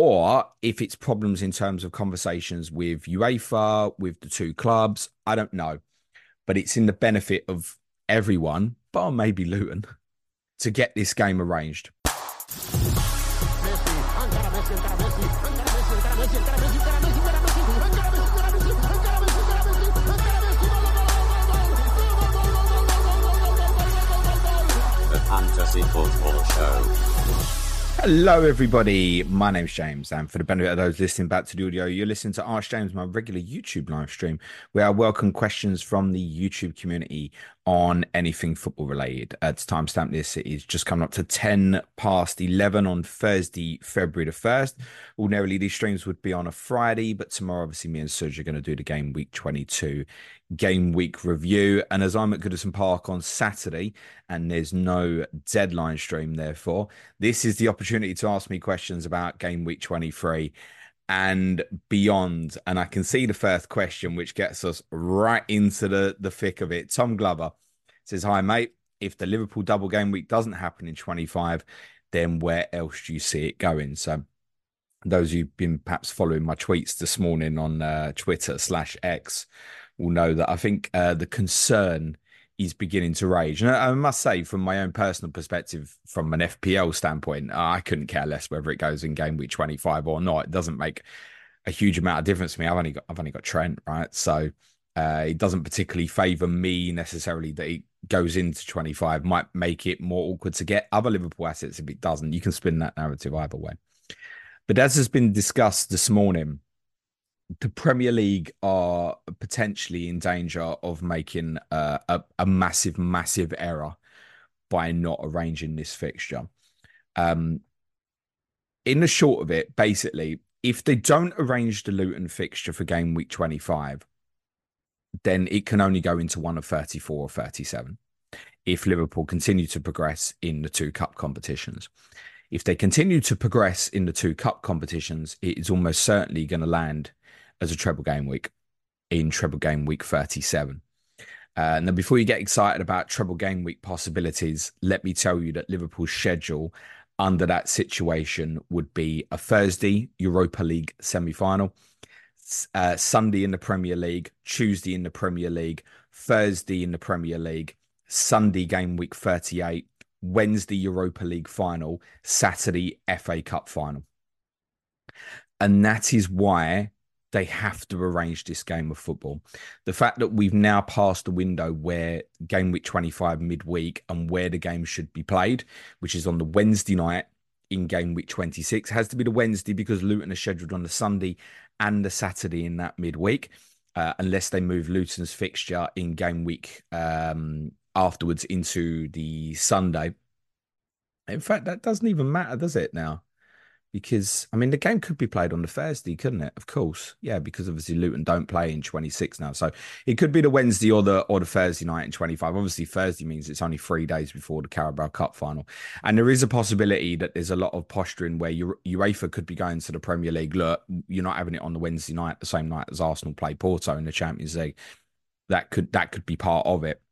Or if it's problems in terms of conversations with UEFA, with the two clubs, I don't know. But it's in the benefit of everyone, bar maybe Luton, to get this game arranged. The Fantasy Football Show. Hello, everybody. My name's James, and for the benefit of those listening back to the audio, you're listening to Ask James, my regular YouTube live stream, where I welcome questions from the YouTube community on anything football related. Uh, to timestamp this, it is just coming up to 10 past 11 on Thursday, February the 1st. Ordinarily, these streams would be on a Friday, but tomorrow, obviously, me and Suj are going to do the game week 22 game week review. And as I'm at Goodison Park on Saturday, and there's no deadline stream, therefore, this is the opportunity to ask me questions about game week 23 and beyond. And I can see the first question, which gets us right into the, the thick of it. Tom Glover says, Hi, mate. If the Liverpool double game week doesn't happen in 25, then where else do you see it going? So, those who've been perhaps following my tweets this morning on uh, Twitter slash X will know that I think uh, the concern is beginning to rage. And I I must say, from my own personal perspective, from an FPL standpoint, I couldn't care less whether it goes in game week 25 or not. It doesn't make a huge amount of difference to me. I've only got I've only got Trent, right? So uh, it doesn't particularly favour me necessarily that it goes into 25. Might make it more awkward to get other Liverpool assets if it doesn't. You can spin that narrative either way. But as has been discussed this morning, the Premier League are potentially in danger of making uh, a, a massive, massive error by not arranging this fixture. Um, in the short of it, basically, if they don't arrange the Luton fixture for game week 25, then it can only go into one of 34 or 37 if Liverpool continue to progress in the two cup competitions. If they continue to progress in the two cup competitions, it is almost certainly going to land as a treble game week in treble game week 37. Uh, now, before you get excited about treble game week possibilities, let me tell you that Liverpool's schedule under that situation would be a Thursday Europa League semi final, uh, Sunday in the Premier League, Tuesday in the Premier League, Thursday in the Premier League, Sunday game week 38, Wednesday Europa League final, Saturday FA Cup final. And that is why they have to arrange this game of football. The fact that we've now passed the window where game week 25 midweek and where the game should be played, which is on the Wednesday night in game week 26, has to be the Wednesday because Luton are scheduled on the Sunday and the Saturday in that midweek, uh, unless they move Luton's fixture in game week um, afterwards into the Sunday. In fact, that doesn't even matter, does it now? Because I mean the game could be played on the Thursday, couldn't it? Of course, yeah, because obviously Luton don't play in 26 now, so it could be the Wednesday or the or the Thursday night in 25. Obviously, Thursday means it's only three days before the Carabao Cup final, and there is a possibility that there's a lot of posturing where UEFA could be going to the Premier League. Look, you're not having it on the Wednesday night, the same night as Arsenal play Porto in the Champions League. That could that could be part of it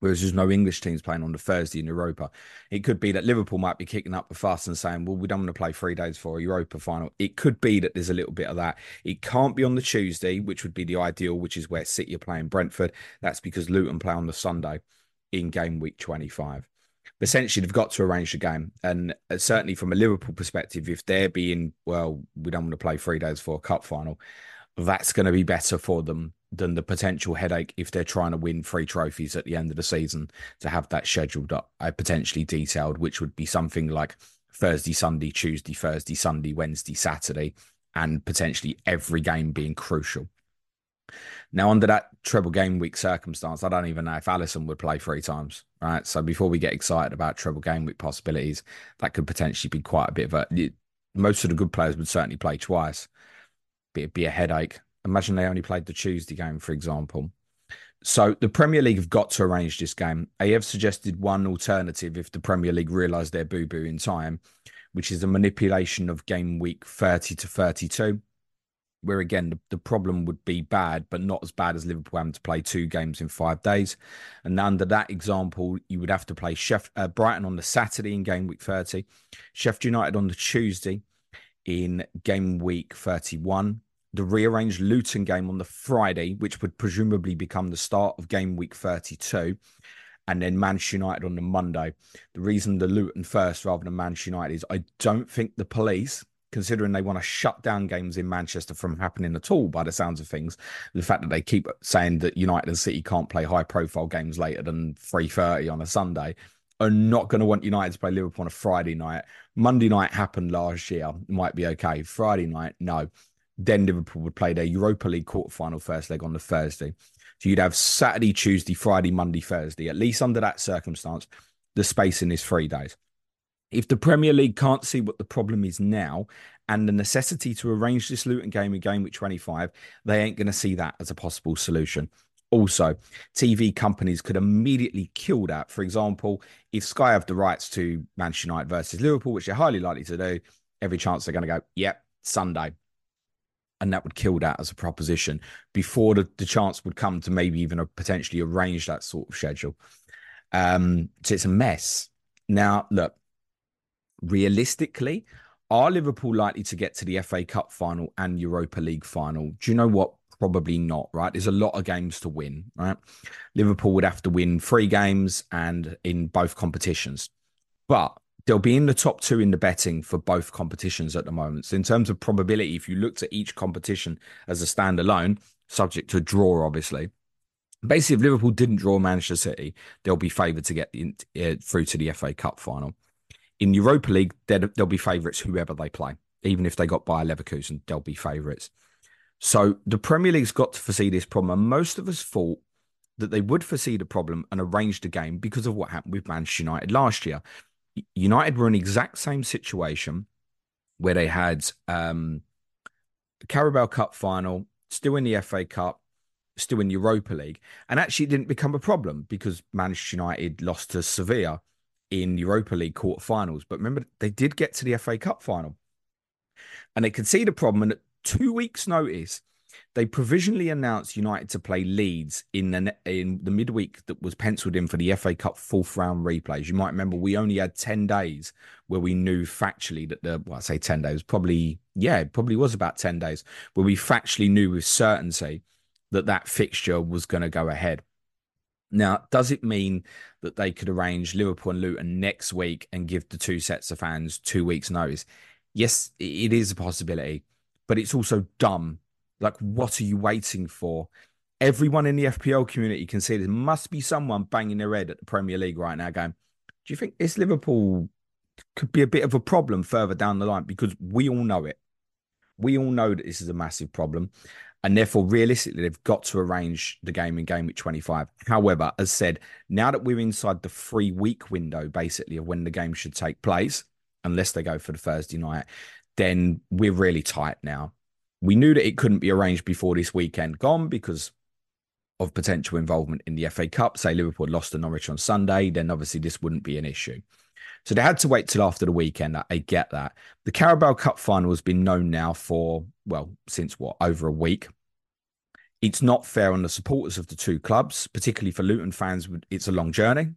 whereas there's no English teams playing on the Thursday in Europa. It could be that Liverpool might be kicking up the fuss and saying, well, we don't want to play three days for a Europa final. It could be that there's a little bit of that. It can't be on the Tuesday, which would be the ideal, which is where City are playing Brentford. That's because Luton play on the Sunday in game week 25. But essentially, they've got to arrange the game. And uh, certainly from a Liverpool perspective, if they're being, well, we don't want to play three days for a cup final, that's going to be better for them than the potential headache if they're trying to win three trophies at the end of the season to have that scheduled up, uh, potentially detailed, which would be something like Thursday, Sunday, Tuesday, Thursday, Sunday, Wednesday, Saturday, and potentially every game being crucial. Now, under that treble game week circumstance, I don't even know if Alisson would play three times, right? So before we get excited about treble game week possibilities, that could potentially be quite a bit of a. Most of the good players would certainly play twice. Be, it'd be a headache. Imagine they only played the Tuesday game, for example. So the Premier League have got to arrange this game. They have suggested one alternative if the Premier League realise their boo boo in time, which is a manipulation of game week 30 to 32, where again, the, the problem would be bad, but not as bad as Liverpool having to play two games in five days. And under that example, you would have to play Sheff, uh, Brighton on the Saturday in game week 30, Sheffield United on the Tuesday in game week 31 the rearranged Luton game on the Friday, which would presumably become the start of game week 32, and then Manchester United on the Monday. The reason the Luton first rather than Manchester United is I don't think the police, considering they want to shut down games in Manchester from happening at all, by the sounds of things, the fact that they keep saying that United and City can't play high profile games later than 3.30 on a Sunday are not going to want United to play Liverpool on a Friday night. Monday night happened last year, might be okay. Friday night, no. Then Liverpool would play their Europa League quarterfinal first leg on the Thursday. So you'd have Saturday, Tuesday, Friday, Monday, Thursday. At least under that circumstance, the spacing is three days. If the Premier League can't see what the problem is now and the necessity to arrange this Luton game in game week 25, they ain't going to see that as a possible solution. Also, TV companies could immediately kill that. For example, if Sky have the rights to Manchester United versus Liverpool, which they're highly likely to do, every chance they're going to go, yep, Sunday and that would kill that as a proposition before the, the chance would come to maybe even a, potentially arrange that sort of schedule. Um, so it's a mess. Now, look, realistically, are Liverpool likely to get to the FA Cup final and Europa League final? Do you know what? Probably not, right? There's a lot of games to win, right? Liverpool would have to win three games and in both competitions. But they'll be in the top two in the betting for both competitions at the moment. So in terms of probability, if you looked at each competition as a standalone, subject to draw, obviously. Basically, if Liverpool didn't draw Manchester City, they'll be favoured to get uh, through to the FA Cup final. In Europa League, they'll be favourites whoever they play. Even if they got by Leverkusen, they'll be favourites. So the Premier League's got to foresee this problem. And most of us thought that they would foresee the problem and arrange the game because of what happened with Manchester United last year. United were in exact same situation where they had um, Carabao Cup final, still in the FA Cup, still in Europa League, and actually didn't become a problem because Manchester United lost to Sevilla in Europa League quarterfinals. But remember, they did get to the FA Cup final, and they could see the problem. And at two weeks' notice, they provisionally announced United to play Leeds in the in the midweek that was penciled in for the FA Cup fourth round replays. You might remember we only had ten days where we knew factually that the well, I say ten days, probably yeah, it probably was about ten days where we factually knew with certainty that that fixture was going to go ahead. Now, does it mean that they could arrange Liverpool and Luton next week and give the two sets of fans two weeks' notice? Yes, it is a possibility, but it's also dumb like, what are you waiting for? Everyone in the FPL community can see there must be someone banging their head at the Premier League right now going, Do you think this Liverpool could be a bit of a problem further down the line? Because we all know it. We all know that this is a massive problem. And therefore, realistically, they've got to arrange the game in game week 25. However, as said, now that we're inside the three week window, basically, of when the game should take place, unless they go for the Thursday night, then we're really tight now. We knew that it couldn't be arranged before this weekend gone because of potential involvement in the FA Cup. Say Liverpool lost to Norwich on Sunday, then obviously this wouldn't be an issue. So they had to wait till after the weekend. I get that. The Carabao Cup final has been known now for, well, since what, over a week. It's not fair on the supporters of the two clubs, particularly for Luton fans. It's a long journey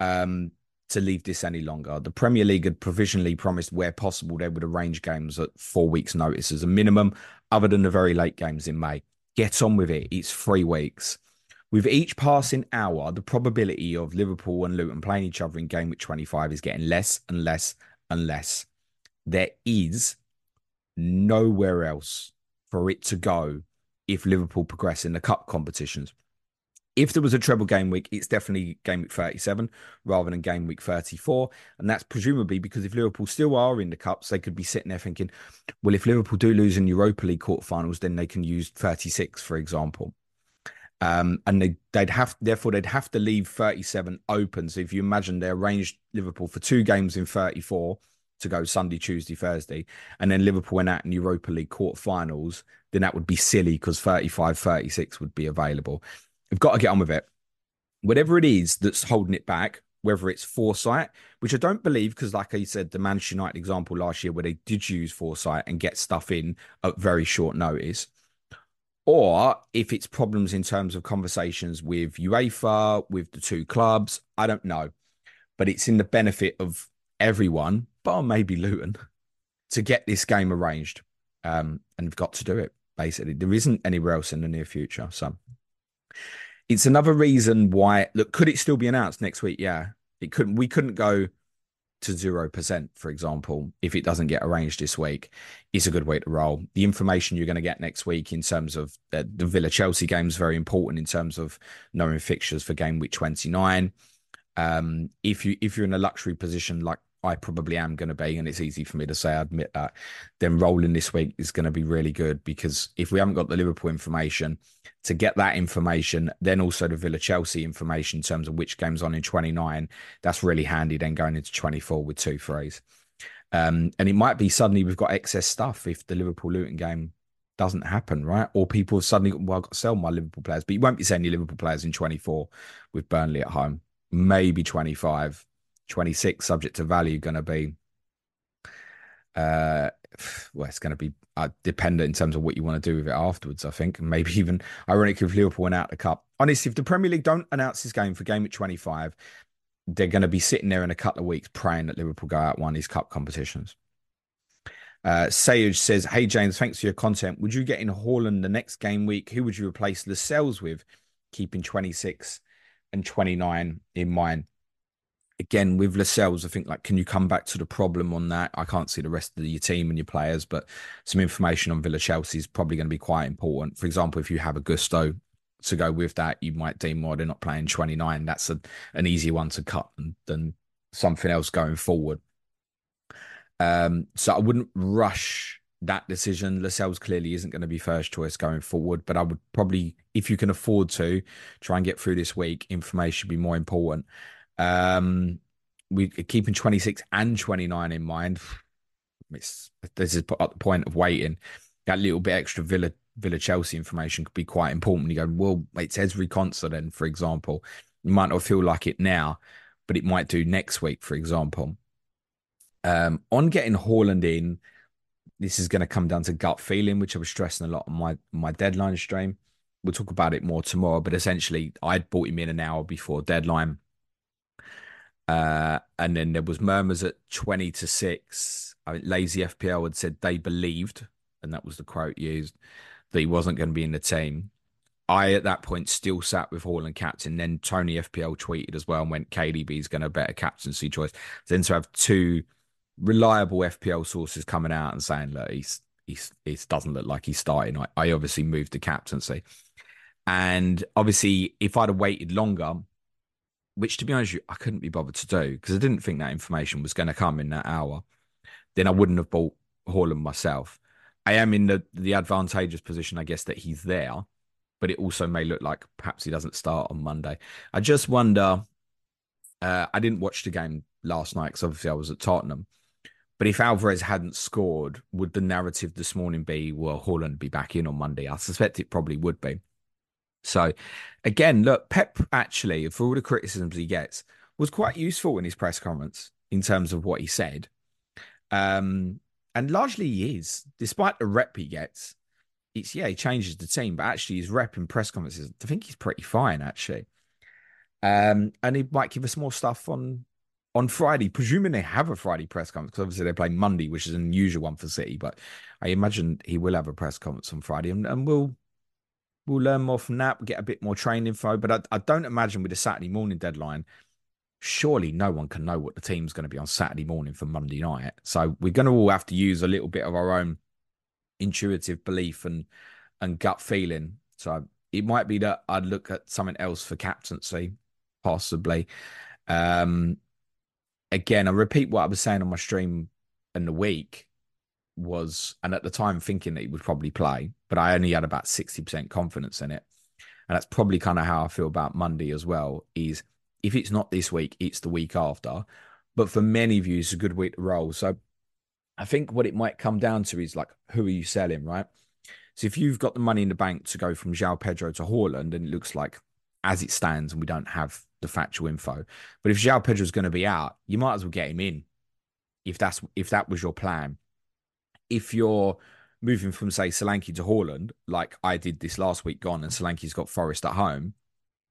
um, to leave this any longer. The Premier League had provisionally promised, where possible, they would arrange games at four weeks' notice as a minimum, other than the very late games in May. Get on with it. It's three weeks. With each passing hour, the probability of Liverpool and Luton playing each other in game week 25 is getting less and less and less. There is nowhere else for it to go if Liverpool progress in the cup competitions. If there was a treble game week, it's definitely game week 37 rather than game week 34. And that's presumably because if Liverpool still are in the cups, they could be sitting there thinking, well, if Liverpool do lose in Europa League quarterfinals, then they can use 36, for example. Um, and they, they'd have, therefore, they'd have to leave 37 open. So if you imagine they arranged Liverpool for two games in 34 to go Sunday, Tuesday, Thursday, and then Liverpool went out in Europa League quarterfinals, then that would be silly because 35, 36 would be available. We've got to get on with it. Whatever it is that's holding it back, whether it's foresight, which I don't believe, because like I said, the Manchester United example last year where they did use foresight and get stuff in at very short notice, or if it's problems in terms of conversations with UEFA, with the two clubs, I don't know. But it's in the benefit of everyone, but maybe Luton, to get this game arranged. Um, and we've got to do it, basically. There isn't anywhere else in the near future. So it's another reason why look, could it still be announced next week? Yeah. It couldn't we couldn't go to 0%, for example, if it doesn't get arranged this week, is a good way to roll. The information you're going to get next week in terms of the, the Villa Chelsea game is very important in terms of knowing fixtures for game week 29. Um, if you if you're in a luxury position like I probably am going to be, and it's easy for me to say, I admit that, then rolling this week is going to be really good because if we haven't got the Liverpool information, to get that information, then also the Villa Chelsea information in terms of which game's on in 29, that's really handy then going into 24 with two threes. Um, and it might be suddenly we've got excess stuff if the Liverpool Luton game doesn't happen, right? Or people suddenly, well, I've got to sell my Liverpool players, but you won't be selling your Liverpool players in 24 with Burnley at home, maybe 25 26 subject to value going to be uh well it's going to be uh, dependent in terms of what you want to do with it afterwards i think maybe even ironically if liverpool went out the cup honestly if the premier league don't announce this game for game at 25 they're going to be sitting there in a couple of weeks praying that liverpool go out one of these cup competitions uh, Sage says, Hey James, thanks for your content. Would you get in Haaland the next game week? Who would you replace Lascelles with, keeping 26 and 29 in mind? Again with Lascelles, I think like, can you come back to the problem on that? I can't see the rest of your team and your players, but some information on Villa Chelsea is probably going to be quite important. For example, if you have a Gusto to go with that, you might deem more they're not playing 29. That's a, an easier one to cut than, than something else going forward. Um, so I wouldn't rush that decision. Lascelles clearly isn't going to be first choice going forward, but I would probably, if you can afford to, try and get through this week. Information be more important. Um, we keeping 26 and 29 in mind. It's, this is at the point of waiting. That little bit extra Villa Villa Chelsea information could be quite important. You go, well, it's Ezri Konsa then, for example. You might not feel like it now, but it might do next week, for example. Um, on getting Haaland in, this is going to come down to gut feeling, which I was stressing a lot on my my deadline stream. We'll talk about it more tomorrow, but essentially, I'd bought him in an hour before deadline. Uh, and then there was murmurs at 20 to 6. I mean, Lazy FPL had said they believed, and that was the quote used, that he wasn't going to be in the team. I, at that point, still sat with Haaland captain. Then Tony FPL tweeted as well and went, KDB is going to be a better captaincy choice. Then to have two reliable FPL sources coming out and saying, look, he's, he's, it doesn't look like he's starting. I, I obviously moved to captaincy. And obviously, if I'd have waited longer, which to be honest, you, I couldn't be bothered to do because I didn't think that information was going to come in that hour. Then I wouldn't have bought Haaland myself. I am in the the advantageous position, I guess, that he's there, but it also may look like perhaps he doesn't start on Monday. I just wonder. Uh, I didn't watch the game last night because obviously I was at Tottenham, But if Alvarez hadn't scored, would the narrative this morning be, well, Haaland be back in on Monday? I suspect it probably would be. So, again, look, Pep actually, for all the criticisms he gets, was quite useful in his press conference in terms of what he said. Um, and largely he is, despite the rep he gets. It's yeah, he changes the team, but actually his rep in press conferences, I think he's pretty fine actually. Um, and he might give us more stuff on on Friday, presuming they have a Friday press conference, because obviously they play Monday, which is an unusual one for City. But I imagine he will have a press conference on Friday, and, and we'll we'll learn more from that. get a bit more training info. But I, I don't imagine with a Saturday morning deadline, surely no one can know what the team's going to be on Saturday morning for Monday night. So we're going to all have to use a little bit of our own intuitive belief and and gut feeling. So it might be that I'd look at something else for captaincy, possibly. Um, again, I repeat what I was saying on my stream in the week was, and at the time thinking that he would probably play, but I only had about 60% confidence in it. And that's probably kind of how I feel about Monday as well. Is if it's not this week, it's the week after. But for many of you, it's a good week to roll. So I think what it might come down to is like, who are you selling, right? So if you've got the money in the bank to go from João Pedro to Haaland, and it looks like as it stands, and we don't have the factual info, but if João Pedro is going to be out, you might as well get him in. If that's if that was your plan, if you're moving from say Solanke to Haaland, like I did this last week gone, and Solanke's got Forest at home,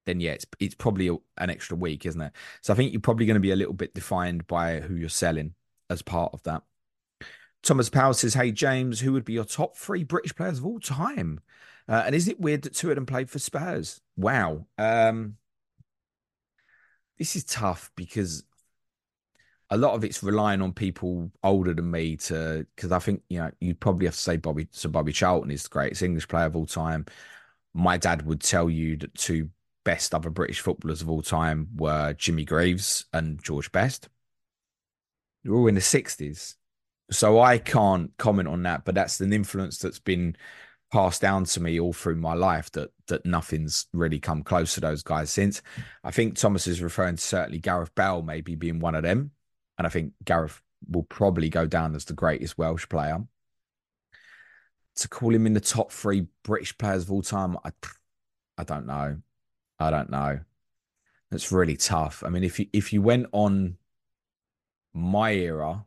then yeah, it's it's probably an extra week, isn't it? So I think you're probably going to be a little bit defined by who you're selling as part of that. Thomas Powell says, Hey, James, who would be your top three British players of all time? Uh, and is it weird that two of them played for Spurs? Wow. Um, this is tough because a lot of it's relying on people older than me to, because I think, you know, you'd probably have to say Bobby, so Bobby Charlton is the greatest English player of all time. My dad would tell you that two best other British footballers of all time were Jimmy Greaves and George Best. They're all in the 60s. So I can't comment on that, but that's an influence that's been passed down to me all through my life that that nothing's really come close to those guys since. I think Thomas is referring to certainly Gareth Bale maybe being one of them. And I think Gareth will probably go down as the greatest Welsh player. To call him in the top three British players of all time, I I don't know. I don't know. It's really tough. I mean, if you if you went on my era,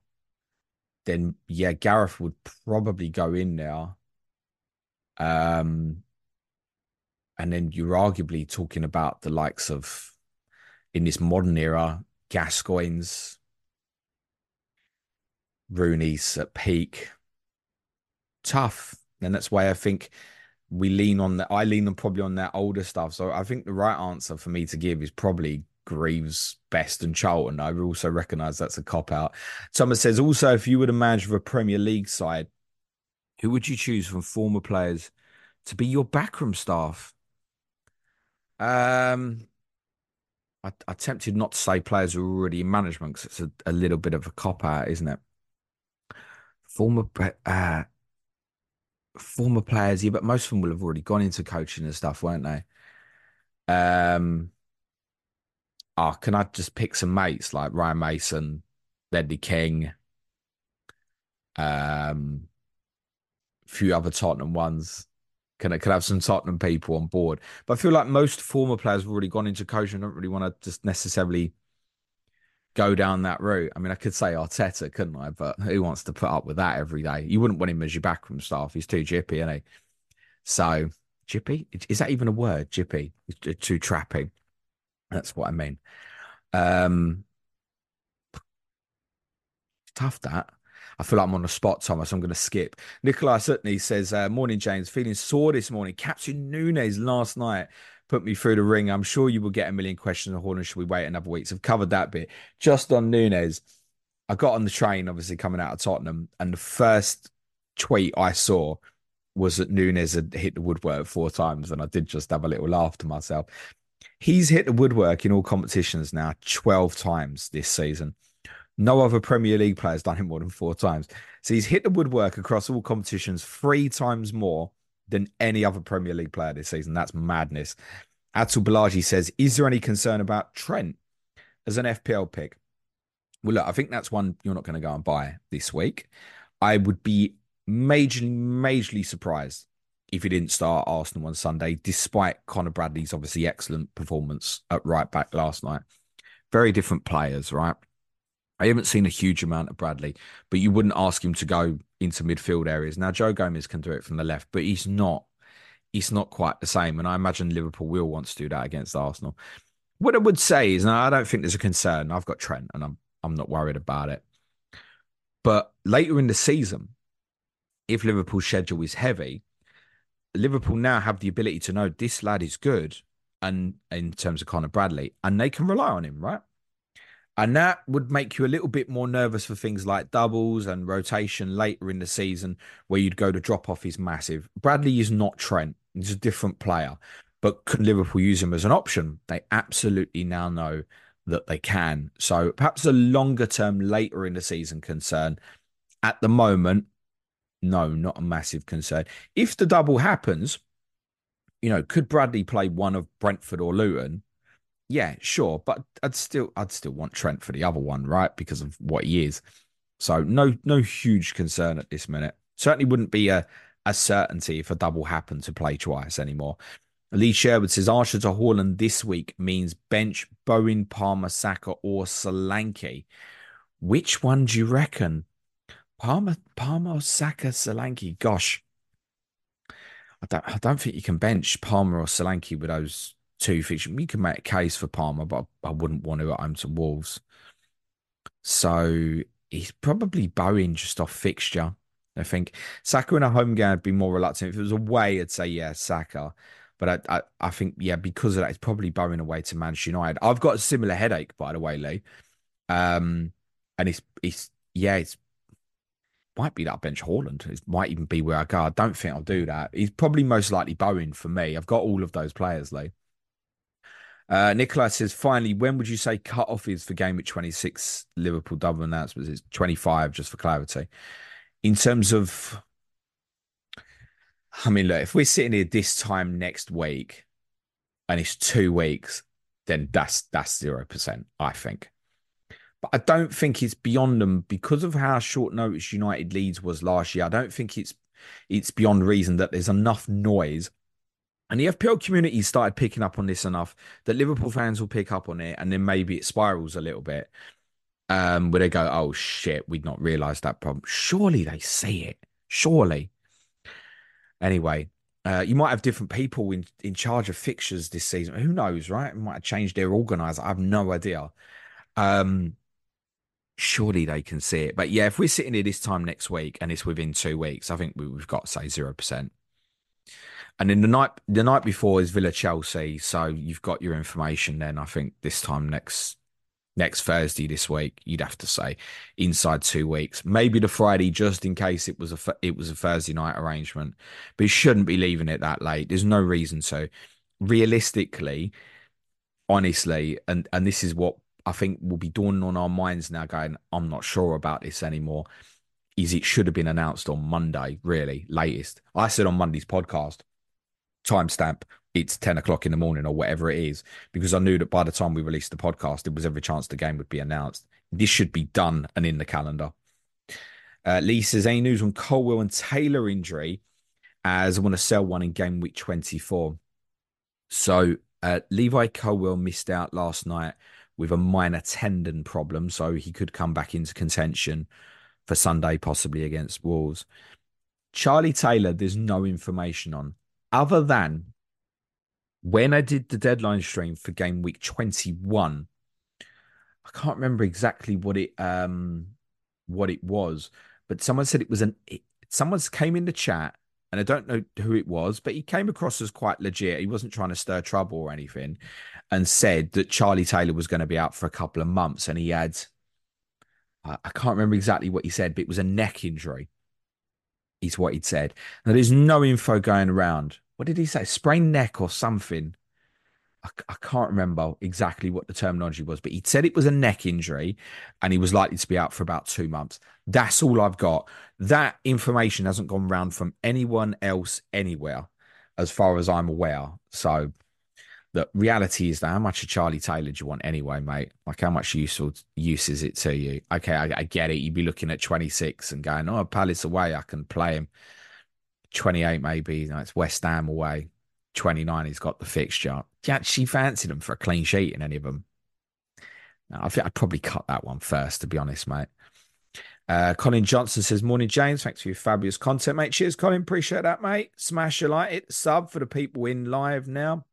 then yeah, Gareth would probably go in there. Um, and then you're arguably talking about the likes of in this modern era, Gascoigne's, Rooney's at peak. Tough. And that's why I think we lean on that. I lean on probably on that older stuff. So I think the right answer for me to give is probably Greaves, Best, and Charlton. I also recognise that's a cop out. Thomas says also, if you were to manage a Premier League side, who would you choose from former players to be your backroom staff? Um, I, I tempted not to say players who are already in management because it's a, a, little bit of a cop out, isn't it? Former, uh, former players, yeah, but most of them will have already gone into coaching and stuff, won't they? Um, oh, can I just pick some mates like Ryan Mason, Ledley King, um, a few other Tottenham ones? Can I can I have some Tottenham people on board? But I feel like most former players have already gone into coaching. I Don't really want to just necessarily go down that route. I mean, I could say Arteta, couldn't I? But who wants to put up with that every day? You wouldn't want him as your backroom staff. He's too jippy, isn't he? So, jippy? Is that even a word? Jippy? Too trapping. That's what I mean. Um, tough that. I feel like I'm on the spot, Thomas. I'm going to skip. Nikolai Sutney says, uh, Morning, James. Feeling sore this morning. Captain Nunez last night put me through the ring. I'm sure you will get a million questions on Haaland. Should we wait another week? So I've covered that bit. Just on Nunez, I got on the train, obviously coming out of Tottenham, and the first tweet I saw was that Nunez had hit the woodwork four times, and I did just have a little laugh to myself. He's hit the woodwork in all competitions now 12 times this season. No other Premier League player has done it more than four times. So he's hit the woodwork across all competitions three times more than any other Premier League player this season. That's madness. Atul Balaji says, Is there any concern about Trent as an FPL pick? Well, look, I think that's one you're not going to go and buy this week. I would be majorly, majorly surprised if he didn't start Arsenal on Sunday, despite Conor Bradley's obviously excellent performance at right back last night. Very different players, right? I haven't seen a huge amount of Bradley, but you wouldn't ask him to go into midfield areas. Now, Joe Gomez can do it from the left, but he's not. He's not quite the same, and I imagine Liverpool will want to do that against Arsenal. What I would say is, now I don't think there's a concern. I've got Trent, and I'm I'm not worried about it. But later in the season, if Liverpool's schedule is heavy, Liverpool now have the ability to know this lad is good, and in terms of Conor Bradley, and they can rely on him, right? And that would make you a little bit more nervous for things like doubles and rotation later in the season, where you'd go to drop off is massive. Bradley is not Trent; he's a different player. But can Liverpool use him as an option? They absolutely now know that they can. So perhaps a longer term, later in the season concern. At the moment, no, not a massive concern. If the double happens, you know, could Bradley play one of Brentford or Luton? Yeah, sure, but I'd still I'd still want Trent for the other one, right? Because of what he is. So no no huge concern at this minute. Certainly wouldn't be a a certainty if a double happened to play twice anymore. Lee Sherwood says Archer to Haaland this week means bench Bowen, Palmer, Saka, or Solanke. Which one do you reckon? Palmer, Palmer, Saka, Solanke. Gosh, I don't, I don't think you can bench Palmer or Solanke with those two features. You can make a case for Palmer, but I wouldn't want to at home to Wolves. So he's probably Bowen just off fixture. I think Saka in a home game would be more reluctant. If it was away, I'd say yeah, Saka. But I, I, I think yeah, because of that, it's probably Bowen away to Manchester United. I've got a similar headache, by the way, Lee. Um, and it's it's yeah, it's might be that bench Haaland. It might even be where I go. I don't think I'll do that. He's probably most likely Bowen for me. I've got all of those players, Lee. Uh, says, finally, when would you say cut off is for game week 26 Liverpool double announcements? It's 25, just for clarity. In terms of, I mean, look, if we're sitting here this time next week and it's two weeks, then that's that's zero percent, I think. But I don't think it's beyond them because of how short notice United Leeds was last year. I don't think it's it's beyond reason that there's enough noise. And the FPL community started picking up on this enough that Liverpool fans will pick up on it, and then maybe it spirals a little bit. Um, where they go, oh shit, we'd not realised that problem. Surely they see it. Surely. Anyway, uh, you might have different people in, in charge of fixtures this season. Who knows, right? It might have changed their organizer. I have no idea. Um, surely they can see it. But yeah, if we're sitting here this time next week and it's within two weeks, I think we, have got say zero percent. And then the night the night before is Villa Chelsea, so you've got your information. Then I think this time next next Thursday this week, you'd have to say inside two weeks, maybe the Friday, just in case it was a it was a Thursday night arrangement. But you shouldn't be leaving it that late. There's no reason to. Realistically, honestly, and and this is what I think will be dawning on our minds now. Going, I'm not sure about this anymore. Is it should have been announced on Monday, really latest. I said on Monday's podcast timestamp it's 10 o'clock in the morning or whatever it is, because I knew that by the time we released the podcast, it was every chance the game would be announced. This should be done and in the calendar. Uh, Lee says, any news on Colwill and Taylor injury as I want to sell one in game week 24. So uh, Levi Colwill missed out last night with a minor tendon problem, so he could come back into contention for Sunday, possibly against Wolves. Charlie Taylor, there's no information on, other than when I did the deadline stream for game week 21, I can't remember exactly what it um what it was, but someone said it was an it, someone came in the chat and I don't know who it was, but he came across as quite legit. He wasn't trying to stir trouble or anything, and said that Charlie Taylor was going to be out for a couple of months, and he had I can't remember exactly what he said, but it was a neck injury. Is what he'd said. Now there's no info going around what did he say? Sprained neck or something. I, I, can't remember exactly what the terminology was, but he said it was a neck injury and he was likely to be out for about two months. That's all I've got. That information hasn't gone round from anyone else anywhere, as far as I'm aware. So the reality is that how much of Charlie Taylor do you want anyway, mate? Like how much useful use is it to you? Okay, I, I get it. You'd be looking at 26 and going, oh, Palace away, I can play him. 28 maybe, you know, it's West Ham away. 29, he's got the fixture. Do you actually fancy them for a clean sheet in any of them? No, I think I'd probably cut that one first, to be honest, mate. Uh, Colin Johnson says, Morning, James. Thanks for your fabulous content, mate. Cheers, Colin. Appreciate that, mate. Smash a like, it sub for the people in live now.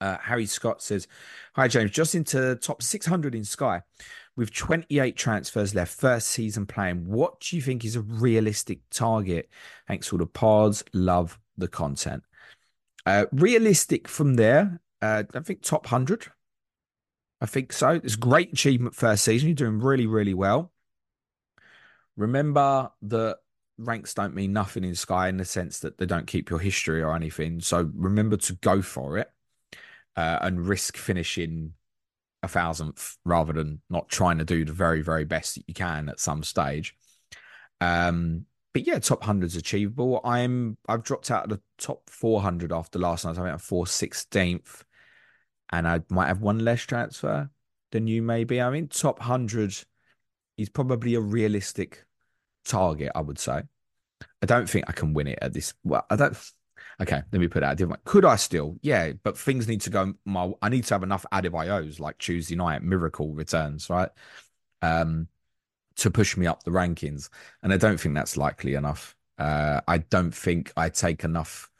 Uh, Harry Scott says, Hi, James. Just into top 600 in Sky with 28 transfers left, first season playing. What do you think is a realistic target? Thanks for the pods. Love the content. Uh, realistic from there, uh, I think top 100. I think so. It's great achievement first season. You're doing really, really well. Remember that ranks don't mean nothing in Sky in the sense that they don't keep your history or anything. So remember to go for it uh, and risk finishing a thousandth rather than not trying to do the very, very best that you can at some stage. Um, but yeah, top hundred's achievable. I'm I've dropped out of the top four hundred after last night. I think I'm four sixteenth, and I might have one less transfer than you. Maybe I mean top hundred is probably a realistic target. I would say. I don't think I can win it at this. Well, I don't. Okay, let me put that different. way. Could I still? Yeah, but things need to go. My I need to have enough Adebayos like Tuesday night miracle returns, right? Um, to push me up the rankings, and I don't think that's likely enough. Uh, I don't think I take enough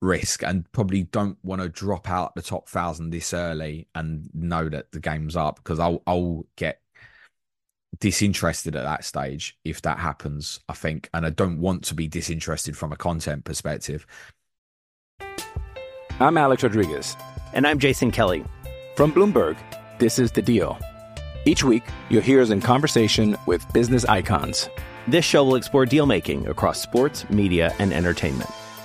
risk, and probably don't want to drop out the top thousand this early and know that the game's up because I'll I'll get disinterested at that stage if that happens, I think. And I don't want to be disinterested from a content perspective. I'm Alex Rodriguez. And I'm Jason Kelly. From Bloomberg, this is The Deal. Each week, you'll hear us in conversation with business icons. This show will explore deal making across sports, media, and entertainment.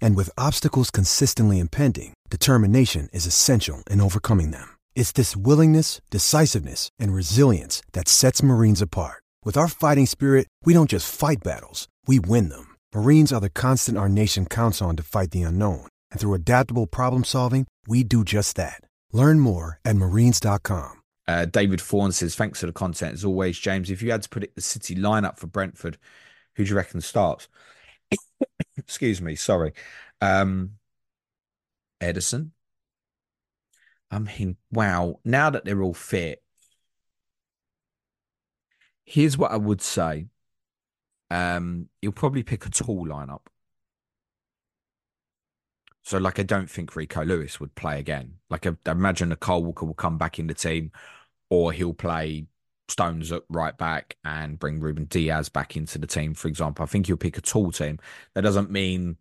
And with obstacles consistently impending, determination is essential in overcoming them. It's this willingness, decisiveness, and resilience that sets Marines apart. With our fighting spirit, we don't just fight battles, we win them. Marines are the constant our nation counts on to fight the unknown. And through adaptable problem solving, we do just that. Learn more at marines.com. Uh, David Fawn says, thanks for the content as always, James. If you had to put it the City lineup for Brentford, who do you reckon starts? Excuse me, sorry. Um, Ederson. I mean, wow. Now that they're all fit, here's what I would say. Um, you'll probably pick a tall lineup. So, like, I don't think Rico Lewis would play again. Like, I, I imagine a Kyle Walker will come back in the team, or he'll play Stones at right back and bring Ruben Dias back into the team, for example. I think you'll pick a tall team. That doesn't mean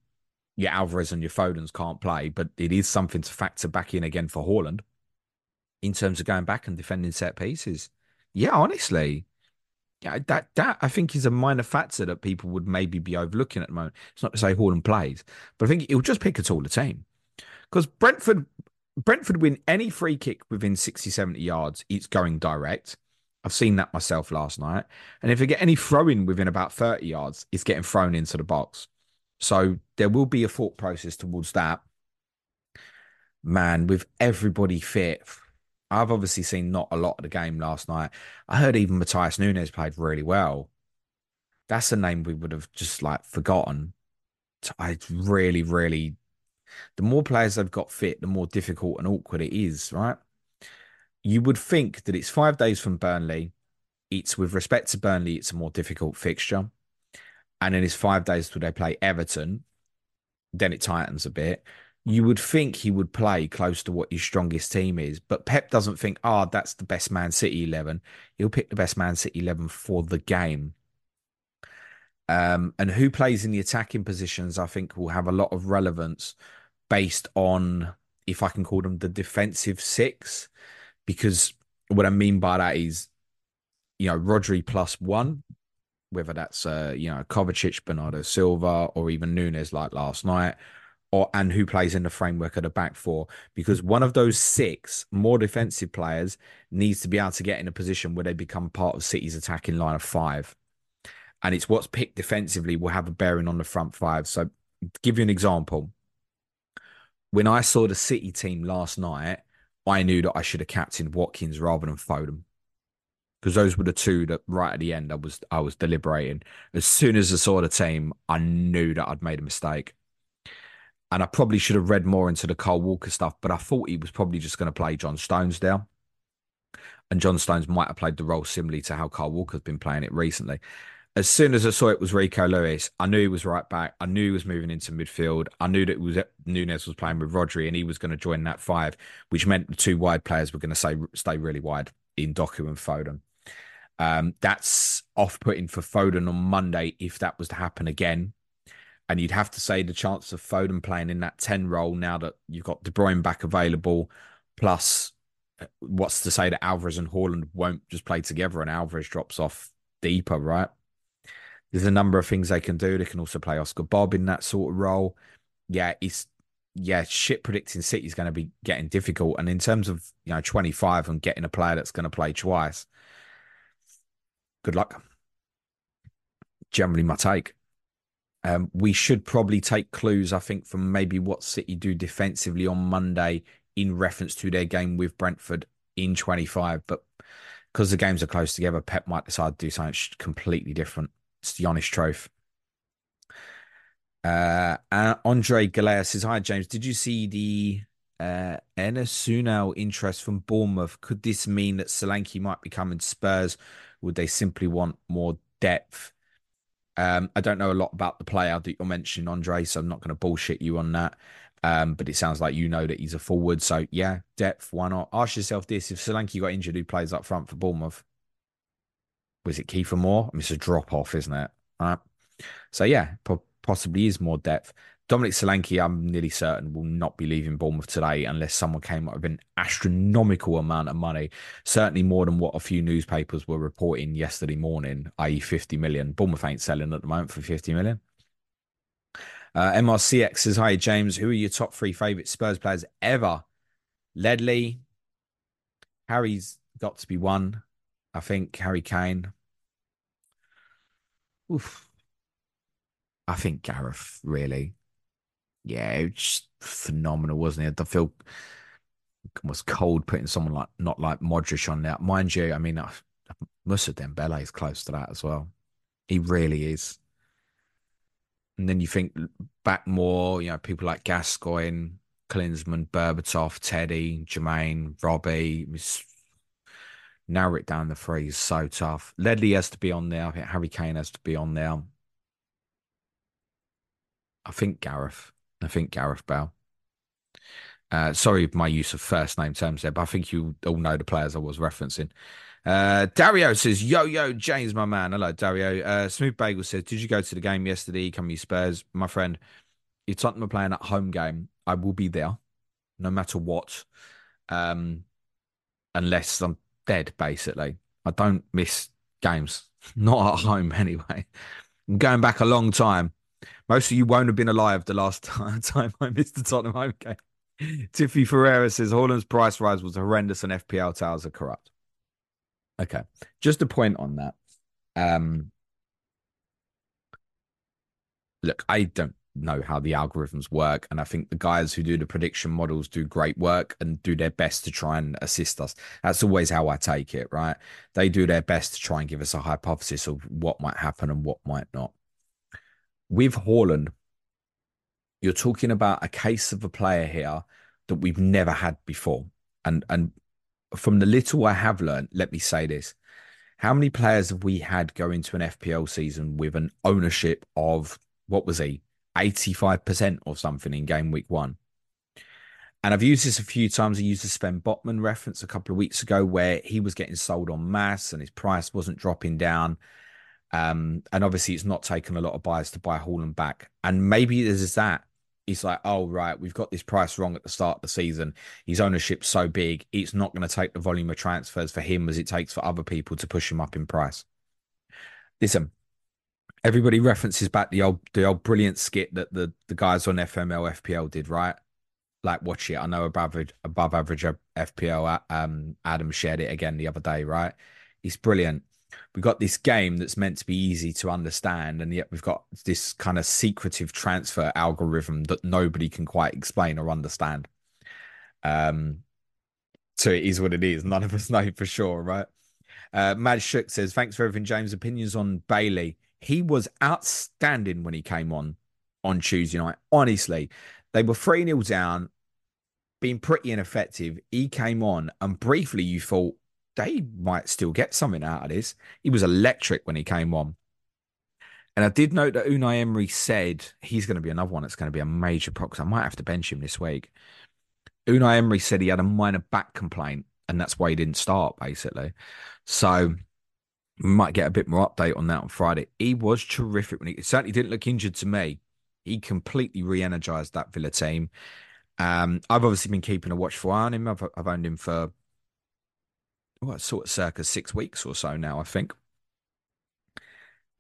your Alvarez and your Fodens can't play, but it is something to factor back in again for Haaland in terms of going back and defending set pieces. Yeah, honestly. Yeah, that that I think is a minor factor that people would maybe be overlooking at the moment. It's not to say Haaland plays, but I think he'll just pick a taller team. Because Brentford Brentford win any free kick within 60, 70 yards, it's going direct. I've seen that myself last night. And if they get any throw-in within about 30 yards, it's getting thrown into the box. So there will be a thought process towards that. Man, with everybody fit, I've obviously seen not a lot of the game last night. I heard even Matheus Nunes played really well. That's a name we would have just like forgotten. I really, really, the more players they've got fit, the more difficult and awkward it is, right? You would think that it's five days from Burnley. It's with respect to Burnley, it's a more difficult fixture. And then it's five days till they play Everton. Then it tightens a bit. You would think he would play close to what his strongest team is, but Pep doesn't think, oh, that's the best Man City 11. He'll pick the best Man City 11 for the game. Um, and who plays in the attacking positions, I think, will have a lot of relevance based on, if I can call them the defensive six. Because what I mean by that is, you know, Rodri plus one, whether that's, uh, you know, Kovacic, Bernardo Silva, or even Nunes like last night, or and who plays in the framework of the back four because one of those six more defensive players needs to be able to get in a position where they become part of City's attacking line of five and it's what's picked defensively will have a bearing on the front five. So, give you an example, when I saw the City team last night, I knew that I should have captained Watkins rather than Foden because those were the two that right at the end I was I was deliberating. As soon as I saw the team, I knew that I'd made a mistake. And I probably should have read more into the Kyle Walker stuff, but I thought he was probably just going to play John Stones there. And John Stones might have played the role similarly to how Kyle Walker's been playing it recently as soon as I saw it was Rico Lewis, I knew he was right back. I knew he was moving into midfield. I knew that was Nunes was playing with Rodri and he was going to join that five, which meant the two wide players were going to stay stay really wide in Doku and Foden. Um, that's off putting for Foden on Monday if that was to happen again. And you'd have to say the chance of Foden playing in that 10 role now that you've got De Bruyne back available, plus uh, what's to say that Alvarez and Haaland won't just play together and Alvarez drops off deeper, right? There's a number of things they can do. They can also play Oscar Bobb in that sort of role. Yeah, it's yeah, shit predicting City is going to be getting difficult. And in terms of you know 25 and getting a player that's going to play twice, good luck. Generally, my take. Um, we should probably take clues, I think, from maybe what City do defensively on Monday in reference to their game with Brentford in 25. But because the games are close together, Pep might decide to do something completely different. It's the honest truth. Uh, Andre Galea says, Hi, James. Did you see the uh, Enes interest from Bournemouth? Could this mean that Solanke might be coming to Spurs? Would they simply want more depth? Um, I don't know a lot about the player that you're mentioning, Andre, so I'm not going to bullshit you on that. Um, but it sounds like you know that he's a forward. So, yeah, depth, why not? Ask yourself this if Solanke got injured, who plays up front for Bournemouth? Was it Kiefer Moore? I mean, it's a drop off, isn't it? Right. So yeah, po- possibly is more depth. Dominic Solanke, I'm nearly certain, will not be leaving Bournemouth today unless someone came up with an astronomical amount of money. Certainly more than what a few newspapers were reporting yesterday morning, i.e., 50 million. Bournemouth ain't selling at the moment for 50 million. Uh, MRCX says, Hi, James. Who are your top three favourite Spurs players ever? Ledley. Harry's got to be one. I think Harry Kane. Oof. I think Gareth really. Yeah, it was phenomenal, wasn't it? I feel was cold putting someone like not like Modric on there. Mind you, I mean, uh, Moussa Dembele is close to that as well. He really is. And then you think back more, you know, people like Gascoigne, Klinsmann, Berbatov, Teddy, Jermaine, Robbie, narrow it down the three is so tough. Ledley has to be on there. I think Harry Kane has to be on there. I think Gareth. I think Gareth Bale. Uh, sorry, my use of first name terms there, but I think you all know the players I was referencing. Uh, Dario says, Yo, yo, James, my man. Hello, Dario. Uh, Smooth Bagel says, Did you go to the game yesterday? Come, you Spurs. My friend, if Tottenham are playing at home game, I will be there no matter what. Um, unless I'm dead, basically. I don't miss games, not at home anyway. I'm going back a long time. Most of you won't have been alive the last time I missed the Tottenham home game. Tiffy Ferreira says Haaland's price rise was horrendous and FPL towers are corrupt. Okay, just a point on that. Um, look, I don't know how the algorithms work. And I think the guys who do the prediction models do great work and do their best to try and assist us. That's always how I take it, right? They do their best to try and give us a hypothesis of what might happen and what might not. With Haaland, you're talking about a case of a player here that we've never had before. And and from the little I have learned, let me say this. How many players have we had go into an FPL season with an ownership of what was he, 85% or something in game week one? And I've used this a few times. I used the Sven Botman reference a couple of weeks ago where he was getting sold on mass and his price wasn't dropping down. Um, and obviously, it's not taken a lot of buyers to buy Haaland back. And maybe there's that. He's like, oh, right, we've got this price wrong at the start of the season. His ownership's so big, it's not going to take the volume of transfers for him as it takes for other people to push him up in price. Listen, everybody references back the old the old brilliant skit that the, the guys on FML FPL did, right? Like, watch it. I know above average, above average FPL. Um, Adam shared it again the other day, right? It's brilliant we've got this game that's meant to be easy to understand and yet we've got this kind of secretive transfer algorithm that nobody can quite explain or understand um so it is what it is none of us know for sure right uh mad shook says thanks for everything james opinions on bailey he was outstanding when he came on on tuesday night honestly they were 3-0 down being pretty ineffective he came on and briefly you thought they might still get something out of this. He was electric when he came on. And I did note that Unai Emery said he's going to be another one that's going to be a major prox. I might have to bench him this week. Unai Emery said he had a minor back complaint, and that's why he didn't start, basically. So might get a bit more update on that on Friday. He was terrific when he certainly didn't look injured to me. He completely re-energized that Villa team. Um, I've obviously been keeping a watchful eye on him. I've, I've owned him for what sort of circa six weeks or so now, I think.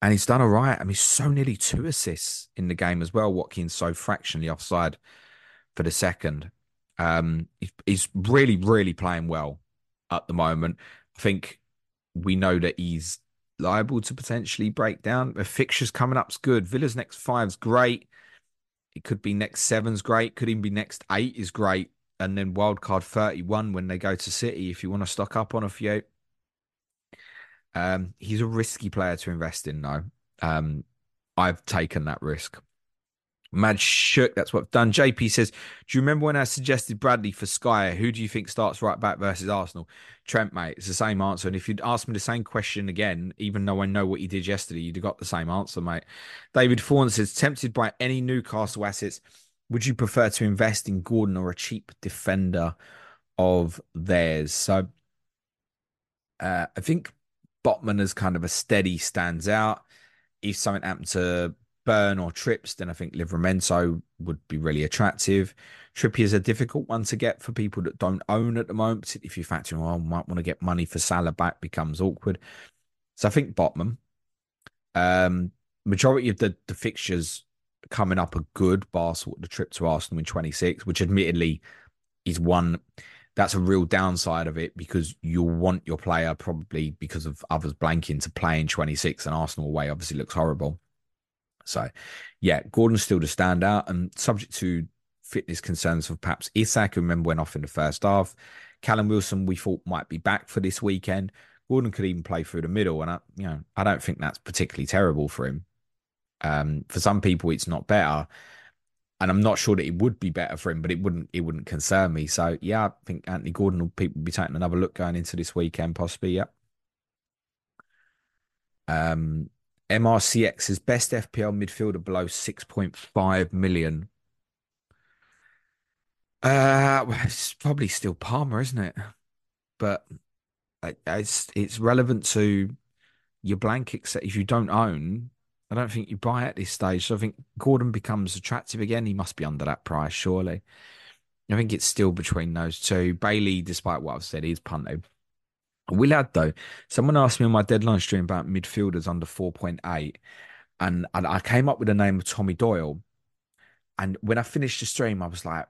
And he's done all right. I mean, so nearly two assists in the game as well. Watkins so fractionally offside for the second. Um, he's really, really playing well at the moment. I think we know that he's liable to potentially break down. The fixtures coming up's good. Villa's next five's great. It could be next seven's great. Could even be next eight is great and then wildcard 31 when they go to City if you want to stock up on a few. Um, he's a risky player to invest in, though. Um, I've taken that risk. Mad shook. That's what I've done. JP says, Do you remember when I suggested Bradley for Sky? Who do you think starts right back versus Arsenal? Trent, mate. It's the same answer. And if you'd asked me the same question again, even though I know what you did yesterday, you'd have got the same answer, mate. David Fawn says, Tempted by any Newcastle assets would you prefer to invest in Gordon or a cheap defender of theirs? So uh, I think Botman as kind of a steady stands out. If something happened to Burn or Trips, then I think Livramento would be really attractive. Trippy is a difficult one to get for people that don't own at the moment. If you factor in, oh, I might want to get money for Salah back, becomes awkward. So I think Botman. Um, majority of the, the fixtures coming up a good Barcelona, the trip to Arsenal in 26, which admittedly is one that's a real downside of it because you'll want your player probably because of others blanking to play in 26 and Arsenal away obviously looks horrible. So, yeah, Gordon's still the standout and subject to fitness concerns of perhaps Isak, who remember went off in the first half. Callum Wilson, we thought might be back for this weekend. Gordon could even play through the middle, and I, you know, I don't think that's particularly terrible for him. Um, for some people, it's not better, and I'm not sure that it would be better for him, but it wouldn't it wouldn't concern me. So yeah, I think Anthony Gordon will people be taking another look going into this weekend, possibly. Yeah. Um, MRCX's best FPL midfielder below 6.5 million. Uh, it's probably still Palmer, isn't it? But it's it's relevant to your blank except if you don't own I don't think you buy at this stage. So I think Gordon becomes attractive again. He must be under that price, surely. I think it's still between those two. Bailey, despite what I've said, is punted. Will add though, someone asked me on my deadline stream about midfielders under 4.8, and, and I came up with the name of Tommy Doyle. And when I finished the stream, I was like,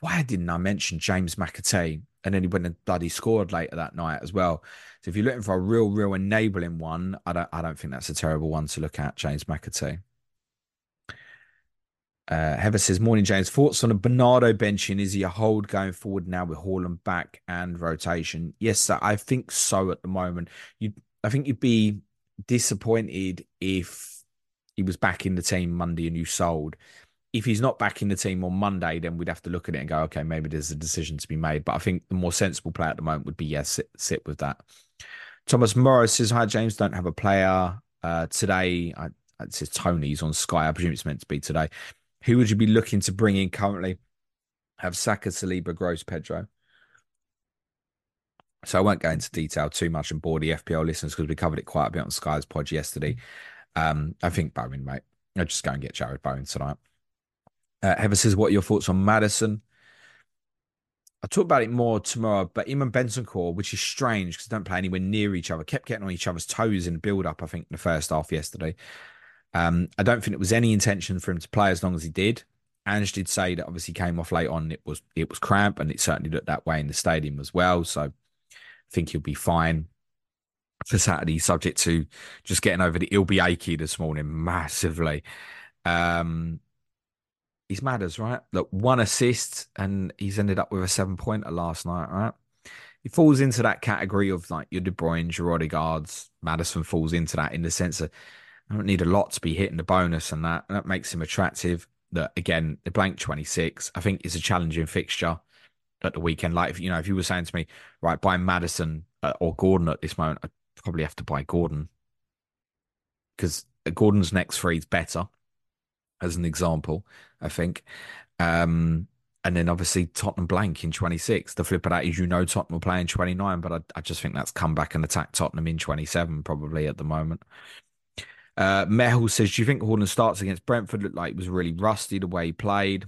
why didn't I mention James McAtee? And then he went and bloody scored later that night as well. So if you're looking for a real, real enabling one, I don't, I don't think that's a terrible one to look at. James McAtee. Uh, Heather says, "Morning, James. Thoughts on a Bernardo benching? Is he a hold going forward now with Haaland back and rotation? Yes, sir, I think so. At the moment, you, I think you'd be disappointed if he was back in the team Monday and you sold. if he's not back in the team on Monday, then we'd have to look at it and go, okay, maybe there's a decision to be made. But I think the more sensible play at the moment would be, yes, sit, sit with that. Thomas Morris says, Hi, James. Don't have a player uh, today. I, it says Tony's on Sky. I presume it's meant to be today. Who would you be looking to bring in currently? Have Saka, Saliba, Gross, Pedro. So I won't go into detail too much and bore the FPL listeners because we covered it quite a bit on Sky's pod yesterday. Um, I think Bowen, mate. I'll just go and get Jarrod Bowen tonight. Uh, Heather says, What are your thoughts on Maddison? I'll talk about it more tomorrow, but him and Bentancur, which is strange because they don't play anywhere near each other, kept getting on each other's toes in build up, I think, in the first half yesterday. Um, I don't think it was any intention for him to play as long as he did. Ange did say that obviously came off late on. It was it was cramp, and it certainly looked that way in the stadium as well. So I think he'll be fine for Saturday, subject to just getting over the. He'll be achy this morning massively. Um, he's matters, right? Look, one assist, and he's ended up with a seven pointer last night, right? He falls into that category of like your De Bruyne, your Odegaards. Maddison falls into that in the sense of I don't need a lot to be hitting the bonus, and that that makes him attractive. That again, the blank twenty six, I think, is a challenging fixture at the weekend. Like if you know, if you were saying to me, right, buy Maddison uh, or Gordon at this moment, I'd probably have to buy Gordon because Gordon's next three is better, as an example. I think. Um, and then obviously Tottenham blank in 26. The flip of that is you know Tottenham will play in 29, but I, I just think that's come back and attack Tottenham in 27 probably at the moment. Uh, Mehul says, Do you think Haaland starts against Brentford? Looked like it was really rusty the way he played.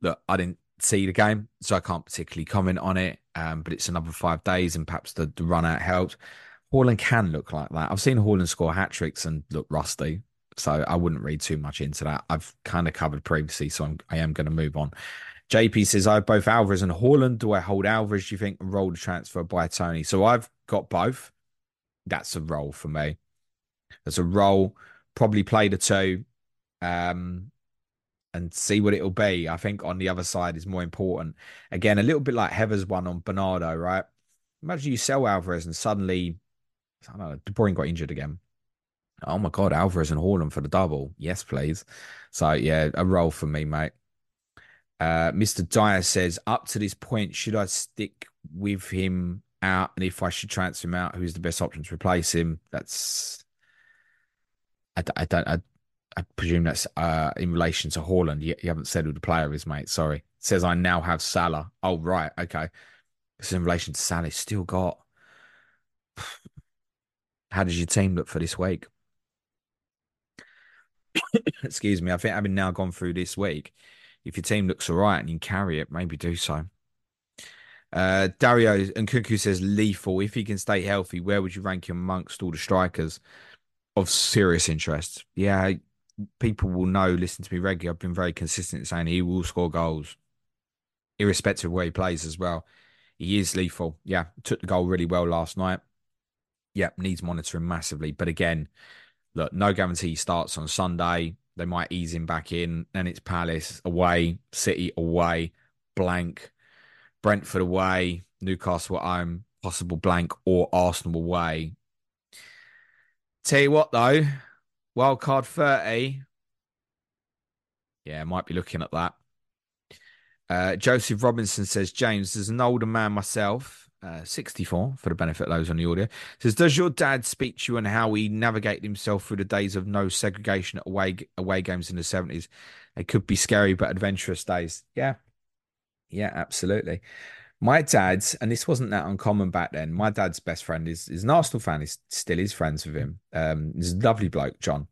Look, I didn't see the game, so I can't particularly comment on it. Um, but it's another five days, and perhaps the, the run out helped. Haaland can look like that. I've seen Haaland score hat tricks and look rusty, so I wouldn't read too much into that. I've kind of covered previously, so I'm, I am going to move on. JP says, I have both Alvarez and Haaland. Do I hold Alvarez, do you think, and roll the transfer by Toney? So I've got both. That's a roll for me as a role, probably play the two, um, and see what it'll be. I think on the other side is more important. Again, a little bit like Heather's one on Bernardo, right? Imagine you sell Alvarez and suddenly, I don't know, De Bruyne got injured again. Oh my God, Alvarez and Haaland for the double. Yes, please. So, yeah, a role for me, mate. Uh, Mr. Dyer says, up to this point, should I stick with him out? And if I should transfer him out, who's the best option to replace him? That's I, I don't. I, I presume that's uh, in relation to Haaland. You, you, haven't said who the player is, mate. Sorry. It says I now have Salah. Oh right, okay. It's in relation to Salah. Still got. How does your team look for this week? Excuse me. I think having now gone through this week, if your team looks all right and you can carry it, maybe do so. Uh, Dario and Cuckoo says lethal. If he can stay healthy, where would you rank him amongst all the strikers? Of serious interest. Yeah, people will know, listen to me regularly. I've been very consistent saying he will score goals, irrespective of where he plays as well. He is lethal. Yeah, took the goal really well last night. Yeah, needs monitoring massively. But again, look, no guarantee he starts on Sunday. They might ease him back in. Then it's Palace away, City away, blank, Brentford away, Newcastle at home, possible blank, or Arsenal away. Tell you what, though, wild card 30. Yeah, might be looking at that. Uh, Joseph Robinson says, James, as an older man myself, uh, 64 for the benefit of those on the audio, says, Does your dad speak to you on how he navigated himself through the days of no segregation at away, away games in the 70s? They could be scary but adventurous days. Yeah. Yeah, absolutely. My dad's, and this wasn't that uncommon back then. My dad's best friend is, is an Arsenal fan. He's still is friends with him. Um, he's a lovely bloke, John.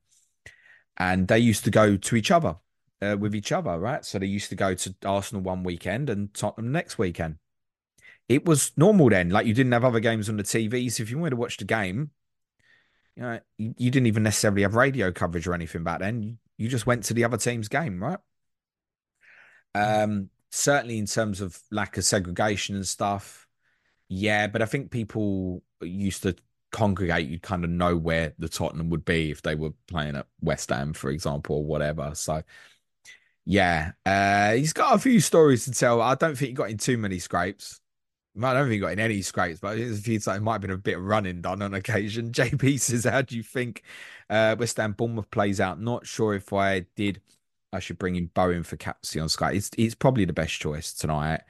And they used to go to each other uh, with each other, right? So they used to go to Arsenal one weekend and Tottenham next weekend. It was normal then. Like you didn't have other games on the TV. So if you wanted to watch the game, you know, you, you didn't even necessarily have radio coverage or anything back then. You, you just went to the other team's game, right? Um, certainly in terms of lack of segregation and stuff. Yeah, but I think people used to congregate. You'd kind of know where the Tottenham would be if they were playing at West Ham, for example, or whatever. So, yeah, uh, he's got a few stories to tell. I don't think he got in too many scrapes. I don't think he got in any scrapes, but there's a few times it might have been a bit of running done on occasion. JP says, How do you think uh, West Ham Bournemouth plays out? Not sure if I did I should bring in Bowen for captaincy on Sky. It's it's probably the best choice tonight.